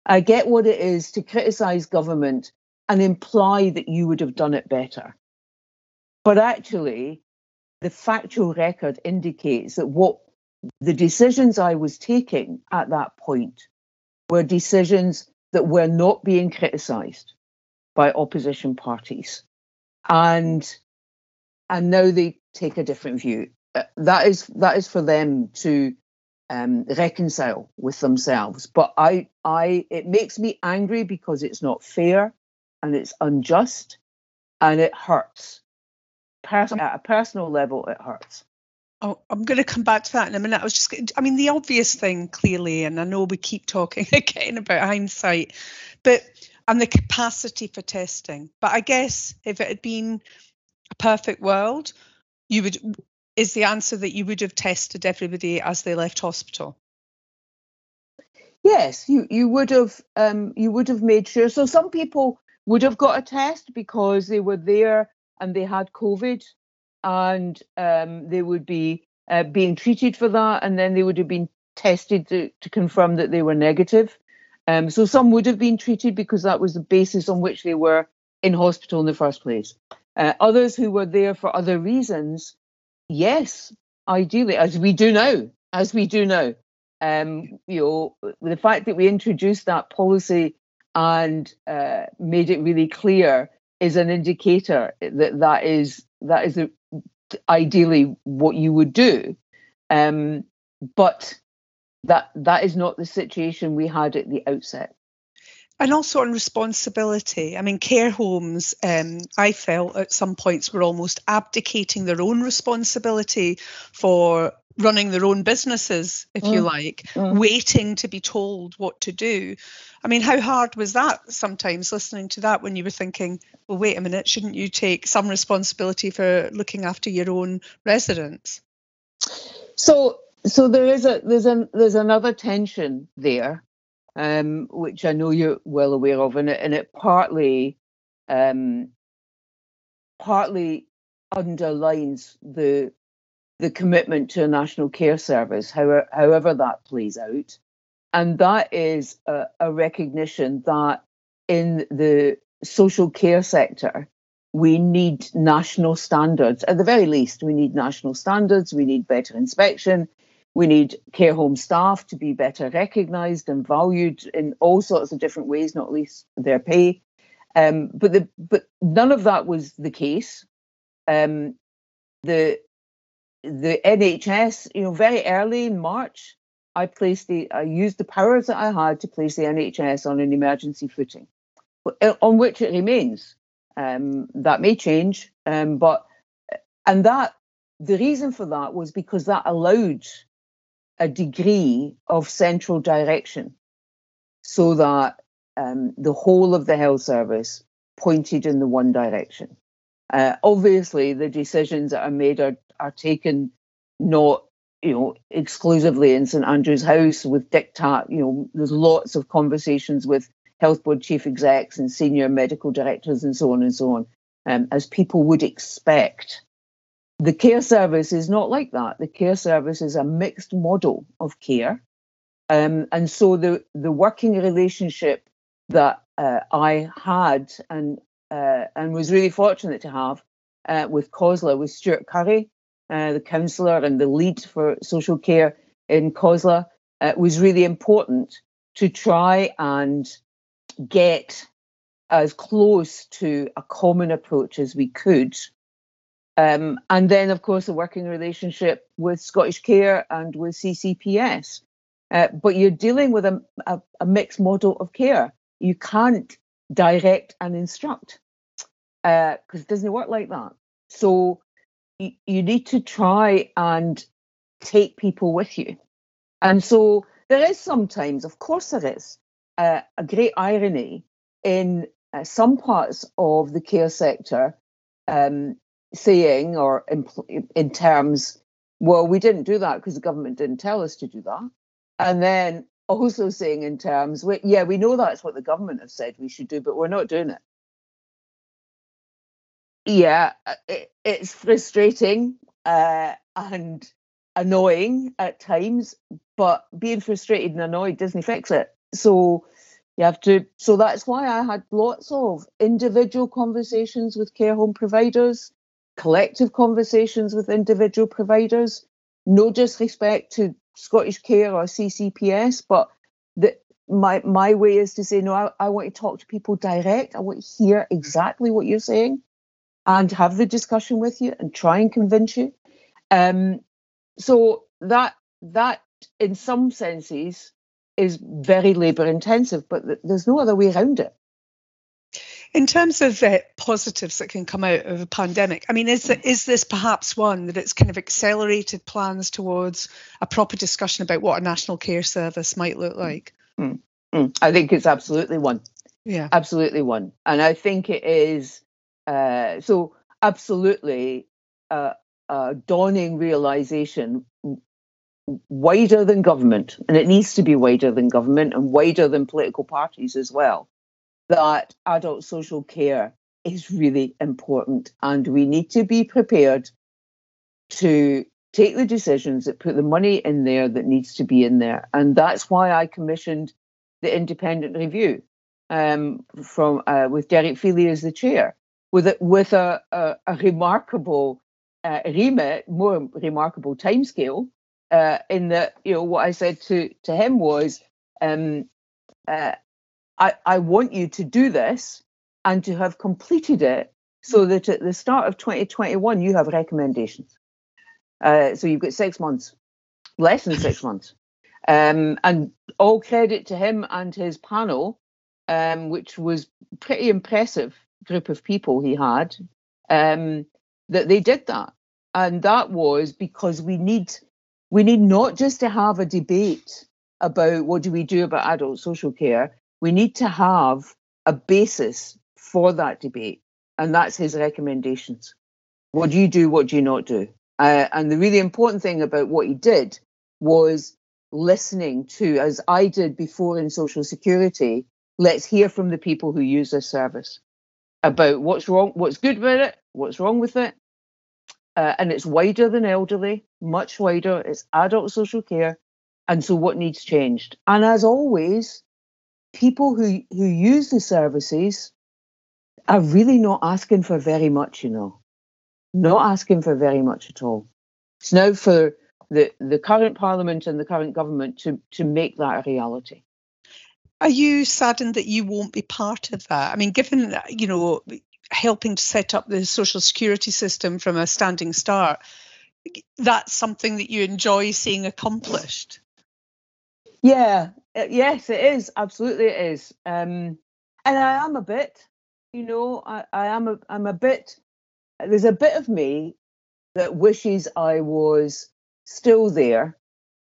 I get what it is to criticise government and imply that you would have done it better. But actually, the factual record indicates that what the decisions I was taking at that point were decisions that were not being criticised by opposition parties, and and now they take a different view. Uh, that is that is for them to um, reconcile with themselves. But I I it makes me angry because it's not fair and it's unjust and it hurts pers- at a personal level, it hurts. Oh, I'm going to come back to that in a minute. I was just, I mean, the obvious thing clearly, and I know we keep talking again about hindsight, but and the capacity for testing. But I guess if it had been a perfect world, you would is the answer that you would have tested everybody as they left hospital. Yes, you you would have um, you would have made sure. So some people would have got a test because they were there and they had COVID, and um, they would be uh, being treated for that, and then they would have been tested to, to confirm that they were negative. Um, so some would have been treated because that was the basis on which they were in hospital in the first place. Uh, others who were there for other reasons, yes, ideally, as we do now, as we do now, Um, you know, the fact that we introduced that policy and uh, made it really clear is an indicator that that is that is ideally what you would do. Um, but that that is not the situation we had at the outset. And also on responsibility. I mean, care homes, um, I felt at some points were almost abdicating their own responsibility for running their own businesses, if mm. you like, mm. waiting to be told what to do. I mean, how hard was that sometimes listening to that when you were thinking, well, wait a minute, shouldn't you take some responsibility for looking after your own residents? So so there is a there's a there's another tension there um, which I know you're well aware of, and it, and it partly um, partly underlines the the commitment to a national care service, however, however that plays out, and that is a, a recognition that in the social care sector we need national standards. At the very least, we need national standards. We need better inspection. We need care home staff to be better recognised and valued in all sorts of different ways, not least their pay. Um, but the but none of that was the case. Um, the the NHS, you know, very early in March, I placed the I used the powers that I had to place the NHS on an emergency footing, uh, on which it remains. Um, that may change, um, but and that the reason for that was because that allowed a degree of central direction so that um, the whole of the health service pointed in the one direction. Uh, obviously, the decisions that are made are, are taken not you know exclusively in St Andrew's House with diktat. You know, there's lots of conversations with health board chief execs and senior medical directors and so on and so on, um, as people would expect the care service is not like that. The care service is a mixed model of care. Um, and so the, the working relationship that uh, I had and uh, and was really fortunate to have uh, with COSLA, with Stuart Currie, uh, the counsellor and the lead for social care in COSLA, uh, was really important to try and get as close to a common approach as we could um, and then, of course, a working relationship with Scottish Care and with CCPS. Uh, but you're dealing with a, a, a, mixed model of care. You can't direct and instruct because uh, it doesn't work like that. So y- you need to try and take people with you. And so there is sometimes, of course, there is uh, a great irony in uh, some parts of the care sector um, saying or in, in terms, well, we didn't do that because the government didn't tell us to do that. And then also saying in terms, we, yeah, we know that's what the government have said we should do, but we're not doing it. Yeah, uh, it, it's frustrating uh, and annoying at times, but being frustrated and annoyed doesn't fix it. So you have to. So that's why I had lots of individual conversations with care home providers collective conversations with individual providers. No disrespect to Scottish Care or CCPS, but the, my my way is to say no. I, I want to talk to people direct. I want to hear exactly what you're saying, and have the discussion with you and try and convince you. Um, so that that in some senses is very labour intensive, but th- there's no other way around it. In terms of uh, positives that can come out of a pandemic, I mean, is is this perhaps one that it's kind of accelerated plans towards a proper discussion about what a national care service might look like? Mm, mm. I think it's absolutely one. Yeah, absolutely one, and I think it is. Uh, so absolutely uh, a dawning realization wider than government, and it needs to be wider than government and wider than political parties as well that adult social care is really important and we need to be prepared to take the decisions that put the money in there that needs to be in there. And that's why I commissioned the independent review um, from uh, with Derek Feeley as the chair, with a, with a, a, a remarkable uh, remit, more remarkable timescale, Uh, in that, you know, what I said to to him was, um, uh, I I want you to do this and to have completed it so that at the start of 2021 you have recommendations. Uh, so you've got six months, less than six months. Um, and all credit to him and his panel, um, which was pretty impressive group of people he had, um, that they did that. And that was because we need we need not just to have a debate about what do we do about adult social care. We need to have a basis for that debate, and that's his recommendations. What do you do? What do you not do? Uh, and the really important thing about what he did was listening to, as I did before in Social Security, let's hear from the people who use this service about what's wrong, what's good about it, what's wrong with it. Uh, and it's wider than elderly, much wider. It's adult social care. And so what needs changed? And as always, people who, who use the services are really not asking for very much, you know, not asking for very much at all. It's now for the, the current parliament and the current government to, to make that a reality. Are you saddened that you won't be part of that? I mean, given, you know, helping to set up the social security system from a standing start, that's something that you enjoy seeing accomplished. Yeah, uh, yes, it is. Absolutely, it is. Um, and I am a bit, you know, I, I am a, I'm a bit. There's a bit of me that wishes I was still there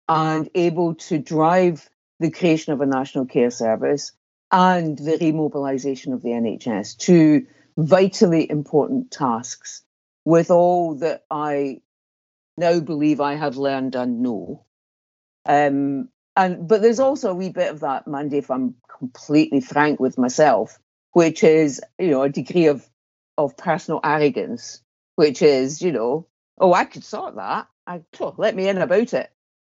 and able to drive the creation of a national care service and the remobilisation of the NHS, to vitally important tasks with all that I now believe I have learned and know. Um, and but there's also a wee bit of that, Mandy, if I'm completely frank with myself, which is, you know, a degree of of personal arrogance, which is, you know, oh, I could sort that. I oh, let me in about it.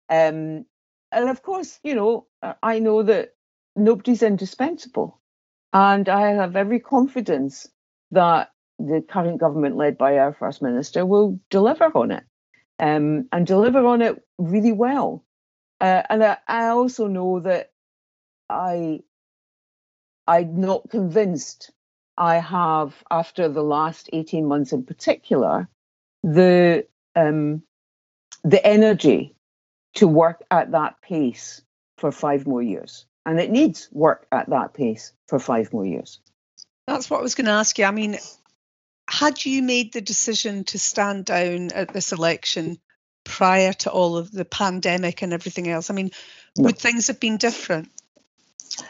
Um, and of course, you know, I know that nobody's indispensable, and I have every confidence that the current government, led by our first minister, will deliver on it, um, and deliver on it really well. Uh, and I, I also know that I, I'm not convinced I have, after the last 18 months in particular, the um, the energy to work at that pace for five more years. And it needs work at that pace for five more years. That's what I was going to ask you. I mean, had you made the decision to stand down at this election prior to all of the pandemic and everything else? I mean, no. would things have been different?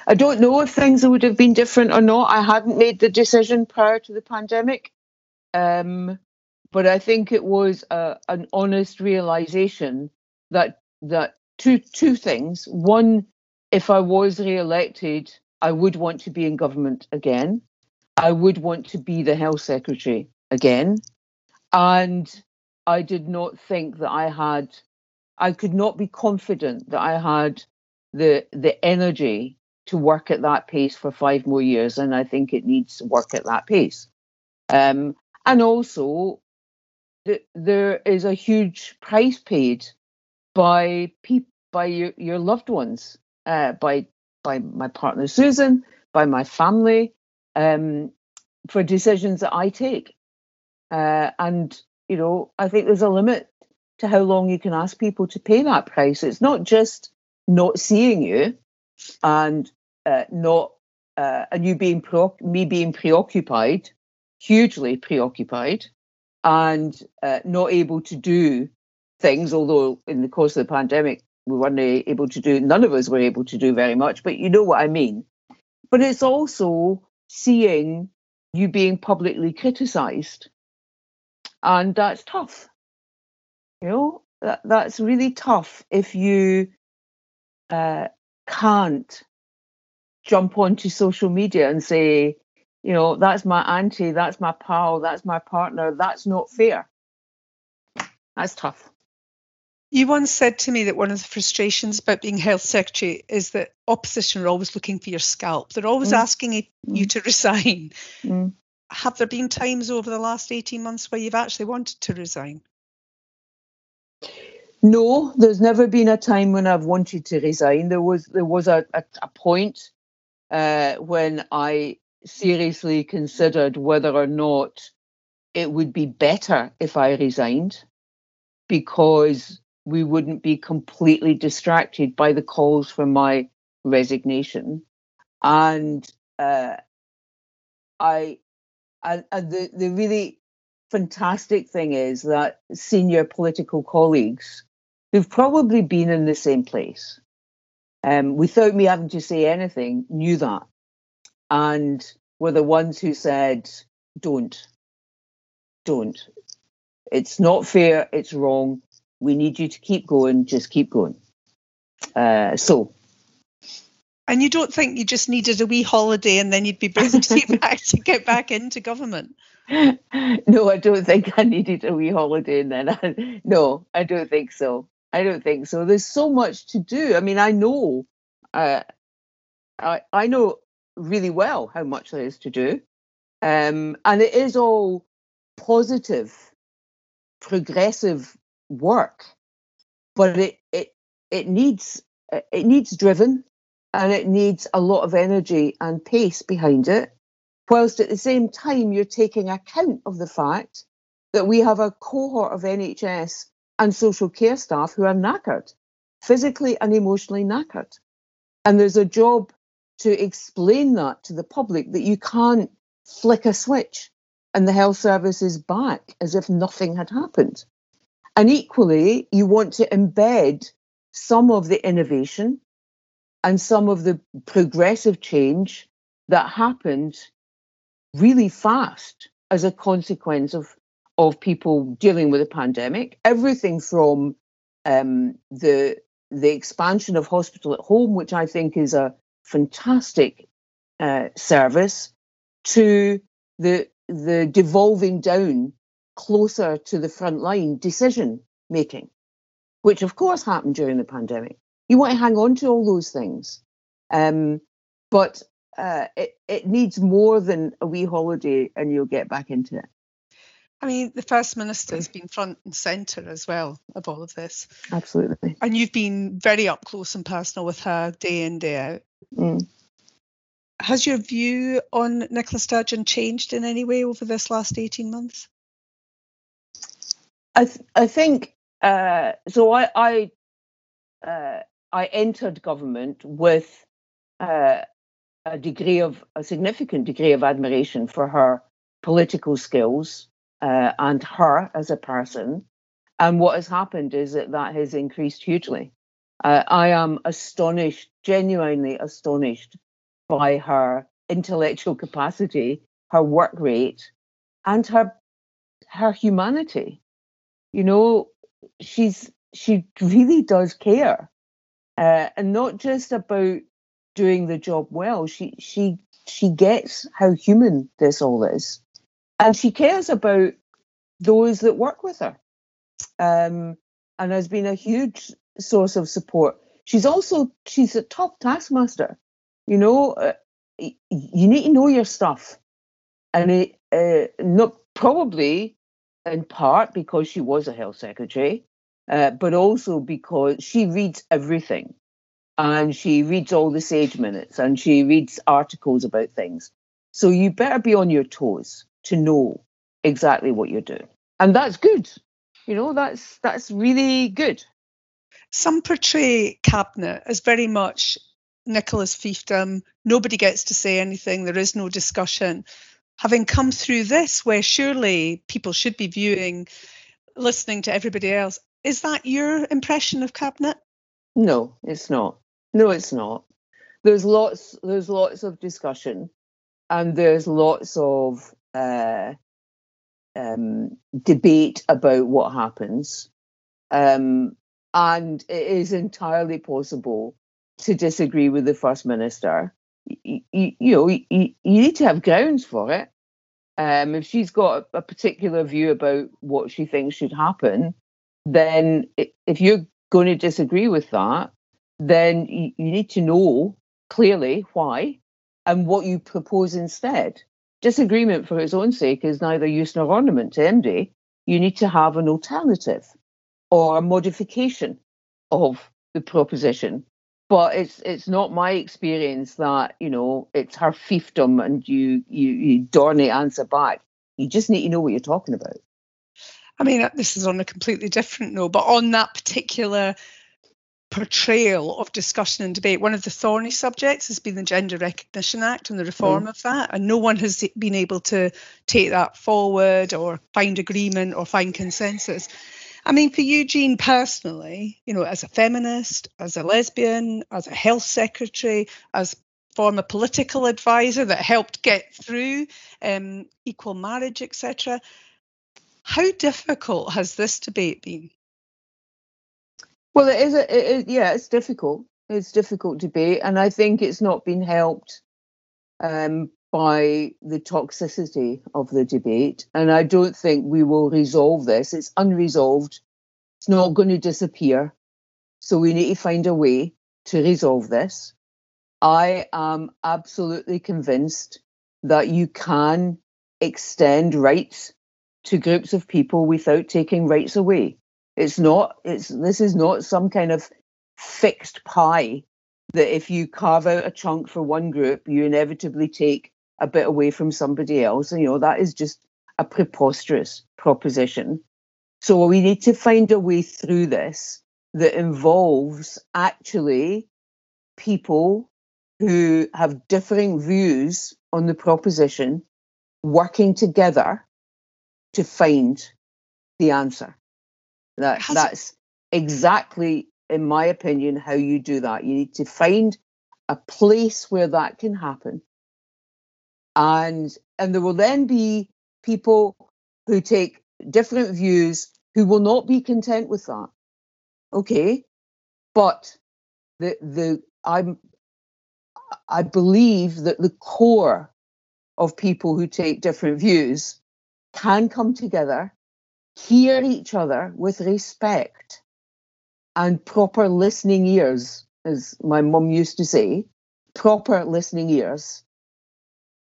I don't know if things would have been different or not. I hadn't made the decision prior to the pandemic. Um, but I think it was a, an honest realization that that two two things. One, if I was re-elected, I would want to be in government again. I would want to be the health secretary again, and I did not think that I had. I could not be confident that I had the the energy to work at that pace for five more years, and I think it needs to work at that pace. Um, and also, there is a huge price paid by pe- by your, your loved ones uh, by by my partner susan by my family um, for decisions that i take uh, and you know i think there's a limit to how long you can ask people to pay that price it's not just not seeing you and uh, not uh, and you being pro- me being preoccupied hugely preoccupied and uh, not able to do things, although in the course of the pandemic, we weren't able to do, none of us were able to do very much, but you know what I mean. But it's also seeing you being publicly criticized. And that's tough. You know, that, that's really tough if you uh, can't jump onto social media and say, you know, that's my auntie, that's my pal, that's my partner, that's not fair. That's tough. You once said to me that one of the frustrations about being health secretary is that opposition are always looking for your scalp. They're always mm. asking you mm. to resign. Mm. Have there been times over the last 18 months where you've actually wanted to resign? No, there's never been a time when I've wanted to resign. There was there was a, a, a point uh, when I seriously considered whether or not it would be better if I resigned because we wouldn't be completely distracted by the calls for my resignation. And uh, I, and, and the, the really fantastic thing is that senior political colleagues who've probably been in the same place um, without me having to say anything knew that and were the ones who said, don't, don't. It's not fair, it's wrong. We need you to keep going, just keep going. Uh, so and you don't think you just needed a wee holiday and then you'd be to, back, to get back into government? No, I don't think I needed a wee holiday and then. I, no, I don't think so. I don't think so. There's so much to do. I mean, I know, uh, I I know really well how much there is to do, um, and it is all positive, progressive work, but it it it needs it needs driven and it needs a lot of energy and pace behind it, whilst at the same time you're taking account of the fact that we have a cohort of NHS and social care staff who are knackered, physically and emotionally knackered. And there's a job to explain that to the public that you can't flick a switch and the health service is back as if nothing had happened. And equally, you want to embed some of the innovation and some of the progressive change that happened really fast as a consequence of of people dealing with a pandemic. Everything from um, the the expansion of hospital at home, which I think is a fantastic uh, service, to the the devolving down closer to the front line decision making, which of course happened during the pandemic you want to hang on to all those things. Um, but uh, it, it needs more than a wee holiday and you'll get back into it. I mean, the First Minister has been front and centre as well of all of this. Absolutely. And you've been very up close and personal with her day in, day out. Mm. Has your view on Nicola Sturgeon changed in any way over this last 18 months? I, th- I think uh, so. I, I uh, I entered government with uh, a degree of a significant degree of admiration for her political skills uh, and her as a person. And what has happened is that that has increased hugely. Uh, I am astonished, genuinely astonished by her intellectual capacity, her work rate, and her her humanity. You know, she's she really does care uh, and not just about doing the job well. She she she gets how human this all is, and she cares about those that work with her, um, and has been a huge source of support. She's also she's a top taskmaster. You know, uh, you need to know your stuff, and it uh, not probably in part because she was a health secretary, uh, but also because she reads everything and she reads all the sage minutes and she reads articles about things. So you better be on your toes to know exactly what you're doing. And that's good. You know, that's that's really good. Some portray cabinet as very much Nicola's fiefdom. Nobody gets to say anything. There is no discussion. Having come through this, where surely people should be viewing, listening to everybody else is that your impression of cabinet? No, it's not. No, it's not. There's lots. There's lots of discussion, and there's lots of uh, um, debate about what happens. Um, and it is entirely possible to disagree with the first minister. You, you, you know, you, you, need to have grounds for it. Um, if she's got a, a particular view about what she thinks should happen, then if you're going to disagree with that, then you, need to know clearly why and what you propose instead. Disagreement for its own sake is neither use nor ornament to MD. You need to have an alternative. or a modification of the proposition. But it's it's not my experience that you know it's her fiefdom and you you you darnay answer back. You just need to know what you're talking about. I mean, this is on a completely different note, but on that particular portrayal of discussion and debate, one of the thorny subjects has been the Gender Recognition Act and the reform mm. of that. And no one has been able to take that forward or find agreement or find consensus. I mean, for Eugene personally, you know, as a feminist, as a lesbian, as a health secretary, as former political advisor that helped get through um, equal marriage, etc. How difficult has this debate been? Well, it is. A, it is yeah, it's difficult. It's difficult debate, and I think it's not been helped um, by the toxicity of the debate. And I don't think we will resolve this. It's unresolved. It's not going to disappear. So we need to find a way to resolve this. I am absolutely convinced that you can extend rights to groups of people without taking rights away. It's not, it's this is not some kind of fixed pie that if you carve out a chunk for one group, you inevitably take a bit away from somebody else. And, you know, that is just a preposterous proposition. So we need to find a way through this that involves actually people who have differing views on the proposition working together to find the answer. That that's exactly, in my opinion, how you do that. You need to find a place where that can happen, and and there will then be people who take different views who will not be content with that. Okay, but the the I'm I believe that the core of people who take different views can come together, hear each other with respect and proper listening ears, as my mum used to say, proper listening ears,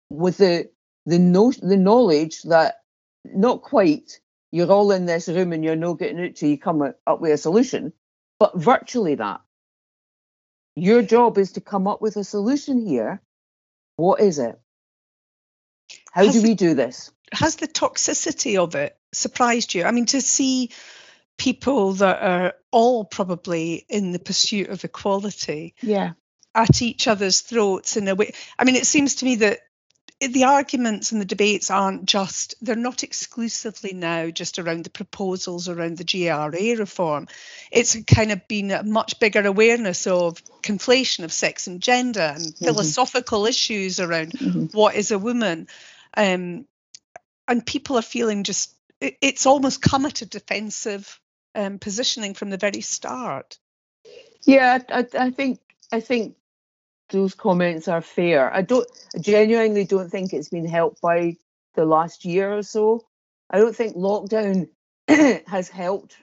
with the the no, the knowledge that not quite you're all in this room and you're not getting out till you come up with a solution, but virtually that. Your job is to come up with a solution here. What is it? How do we do this? Has the toxicity of it surprised you? I mean, to see people that are all probably in the pursuit of equality yeah at each other's throats in a way i mean it seems to me that the arguments and the debates aren't just they're not exclusively now just around the proposals around the GRA reform it's kind of been a much bigger awareness of conflation of sex and gender and mm-hmm. philosophical issues around mm-hmm. what is a woman um, and people are feeling just it, it's almost come at a defensive um, positioning from the very start. Yeah, I, I think I think those comments are fair. I don't I genuinely don't think it's been helped by the last year or so. I don't think lockdown has helped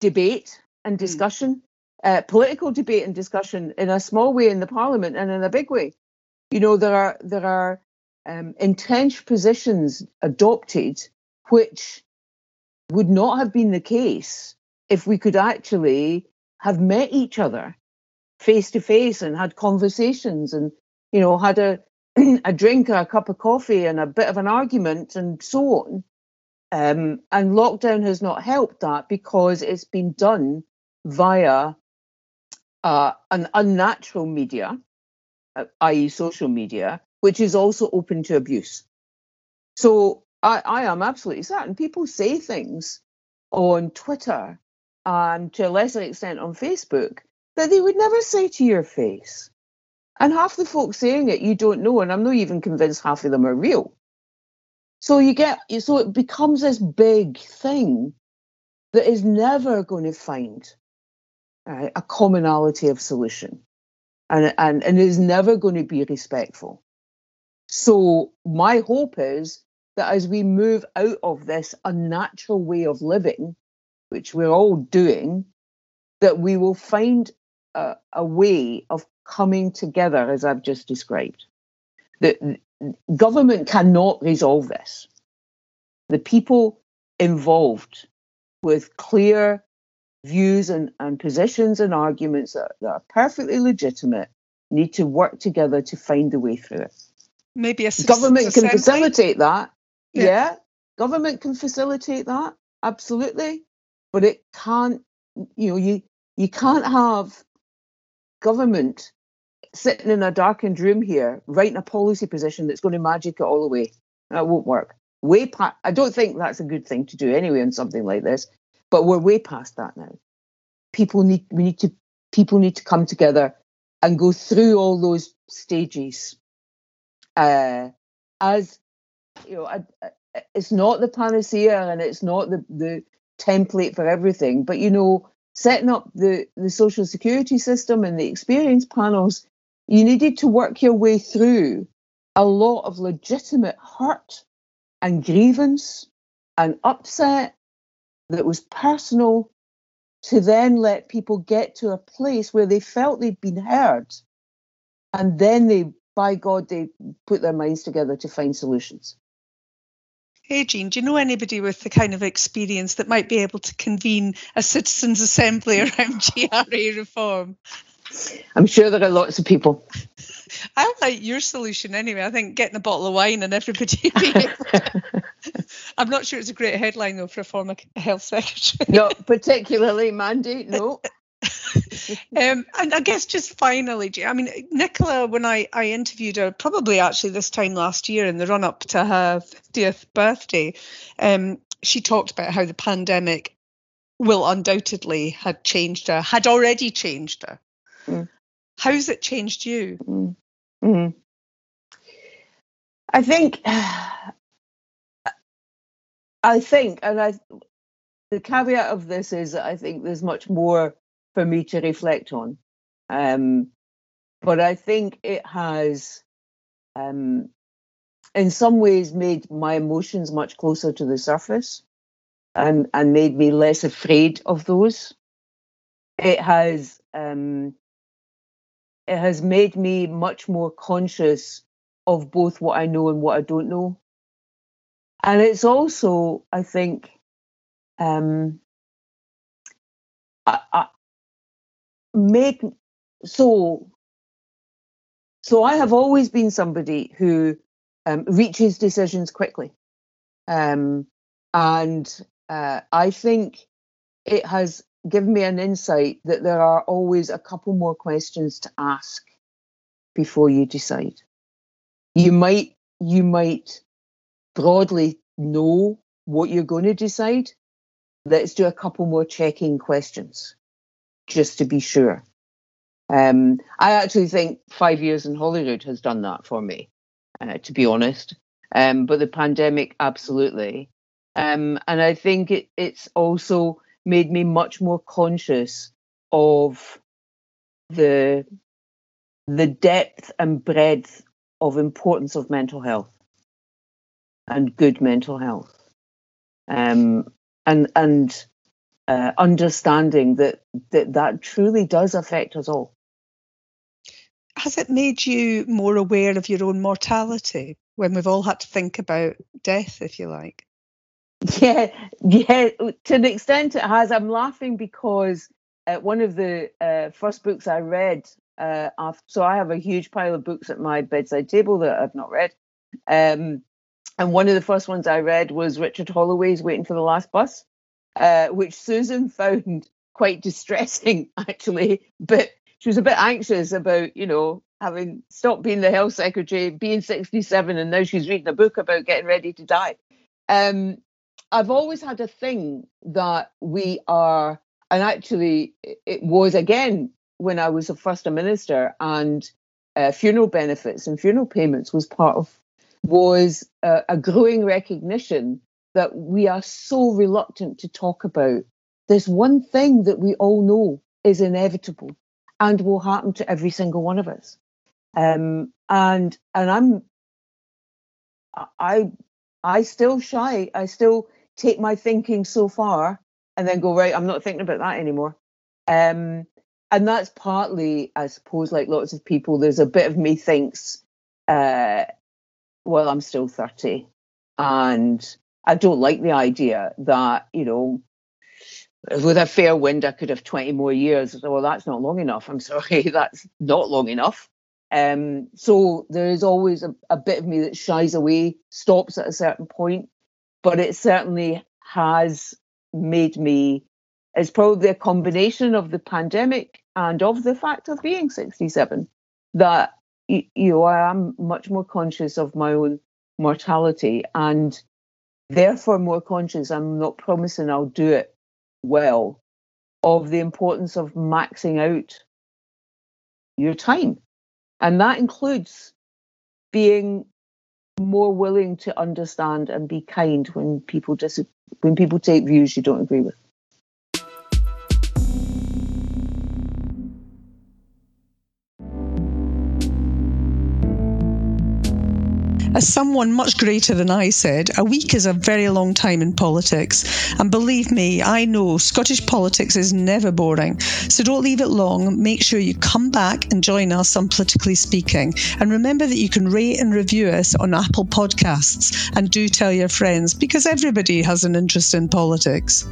debate and hmm. discussion, mm. uh, political debate and discussion in a small way in the parliament and in a big way. You know, there are there are um, entrenched positions adopted, which would not have been the case if we could actually have met each other face to face and had conversations and you know had a a drink or a cup of coffee and a bit of an argument and so on. Um, and lockdown has not helped that because it's been done via uh, an unnatural media uh, i.e social media which is also open to abuse. So I, I am absolutely certain people say things on Twitter and to a lesser extent on Facebook that they would never say to your face. And half the folks saying it you don't know, and I'm not even convinced half of them are real. So you get so it becomes this big thing that is never going to find uh, a commonality of solution, and and and is never going to be respectful. So, my hope is that as we move out of this unnatural way of living, which we're all doing, that we will find a, a way of coming together, as I've just described. The government cannot resolve this. The people involved with clear views and, and positions and arguments that, that are perfectly legitimate need to work together to find the way through it. Maybe a government can facilitate that. Yeah. yeah. government can facilitate that absolutely, but it can't. You know, you you can't have government sitting in a darkened room here writing a policy position that's going to magic it all away. That won't work. Way past. I don't think that's a good thing to do anyway on something like this. But we're way past that now. People need. We need to. People need to come together and go through all those stages. Uh, as you know, I, I, it's not the panacea and it's not the the template for everything. But you know, setting up the the social security system and the experience panels, you needed to work your way through a lot of legitimate hurt and grievance and upset that was personal to then let people get to a place where they felt they'd been heard. And then they, by God, they put their minds together to find solutions. Hey, Jeane, do you know anybody with the kind of experience that might be able to convene a citizens' assembly around GRA reform? I'm sure there are lots of people. I like your solution anyway. I think getting a bottle of wine and everybody. I'm not sure it's a great headline though for a former health secretary. Not particularly, Mandy. No. um, and I guess just finally, I mean, Nicola, when I, I interviewed her, probably actually this time last year in the run up to her 50th birthday, um, she talked about how the pandemic will undoubtedly had changed her, had already changed her. Mm. How's it changed you? Mm. Mm. I think, I think, and I, the caveat of this is that I think there's much more for me to reflect on. Um, but I think it has, um, in some ways, made my emotions much closer to the surface and, and made me less afraid of those. It has um, it has made me much more conscious of both what I know and what I don't know. And it's also, I think, um, I, I make so. So I have always been somebody who um, reaches decisions quickly, um, and uh, I think it has given me an insight that there are always a couple more questions to ask before you decide. You might you might broadly know what you're going to decide. Let's do a couple more checking questions just to be sure. Um, I actually think five years in Holyrood has done that for me, uh, to be honest. Um, but the pandemic, absolutely. Um, and I think it, it's also made me much more conscious of the the depth and breadth of importance of mental health and good mental health um, and and uh, understanding that, that that truly does affect us all has it made you more aware of your own mortality when we've all had to think about death if you like Yeah, yeah, to an extent it has. I'm laughing because uh, one of the uh, first books I read, uh, after, so I have a huge pile of books at my bedside table that I've not read. Um, and one of the first ones I read was Richard Holloway's Waiting for the Last Bus, uh, which Susan found quite distressing, actually. But she was a bit anxious about, you know, having stopped being the health secretary, being 67, and now she's reading a book about getting ready to die. Um, I've always had a thing that we are, and actually, it was again when I was a first minister, and uh, funeral benefits and funeral payments was part of was a, a growing recognition that we are so reluctant to talk about. There's one thing that we all know is inevitable and will happen to every single one of us. Um, and and I'm I I still shy. I still take my thinking so far and then go right i'm not thinking about that anymore um, and that's partly i suppose like lots of people there's a bit of me thinks uh, well i'm still 30 and i don't like the idea that you know with a fair wind, I could have 20 more years. Well, that's not long enough. I'm sorry, that's not long enough. Um, so there is always a, a bit of me that shies away, stops at a certain point, but it certainly has made me. It's probably a combination of the pandemic and of the fact of being 67 that you know I am much more conscious of my own mortality and therefore more conscious. I'm not promising I'll do it well of the importance of maxing out your time. And that includes being more willing to understand and be kind when people dis- when people take views you don't agree with. As someone much greater than I said, a week is a very long time in politics. And believe me, I know Scottish politics is never boring. So don't leave it long. Make sure you come back and join us on Politically Speaking. And remember that you can rate and review us on Apple Podcasts. And do tell your friends because everybody has an interest in politics.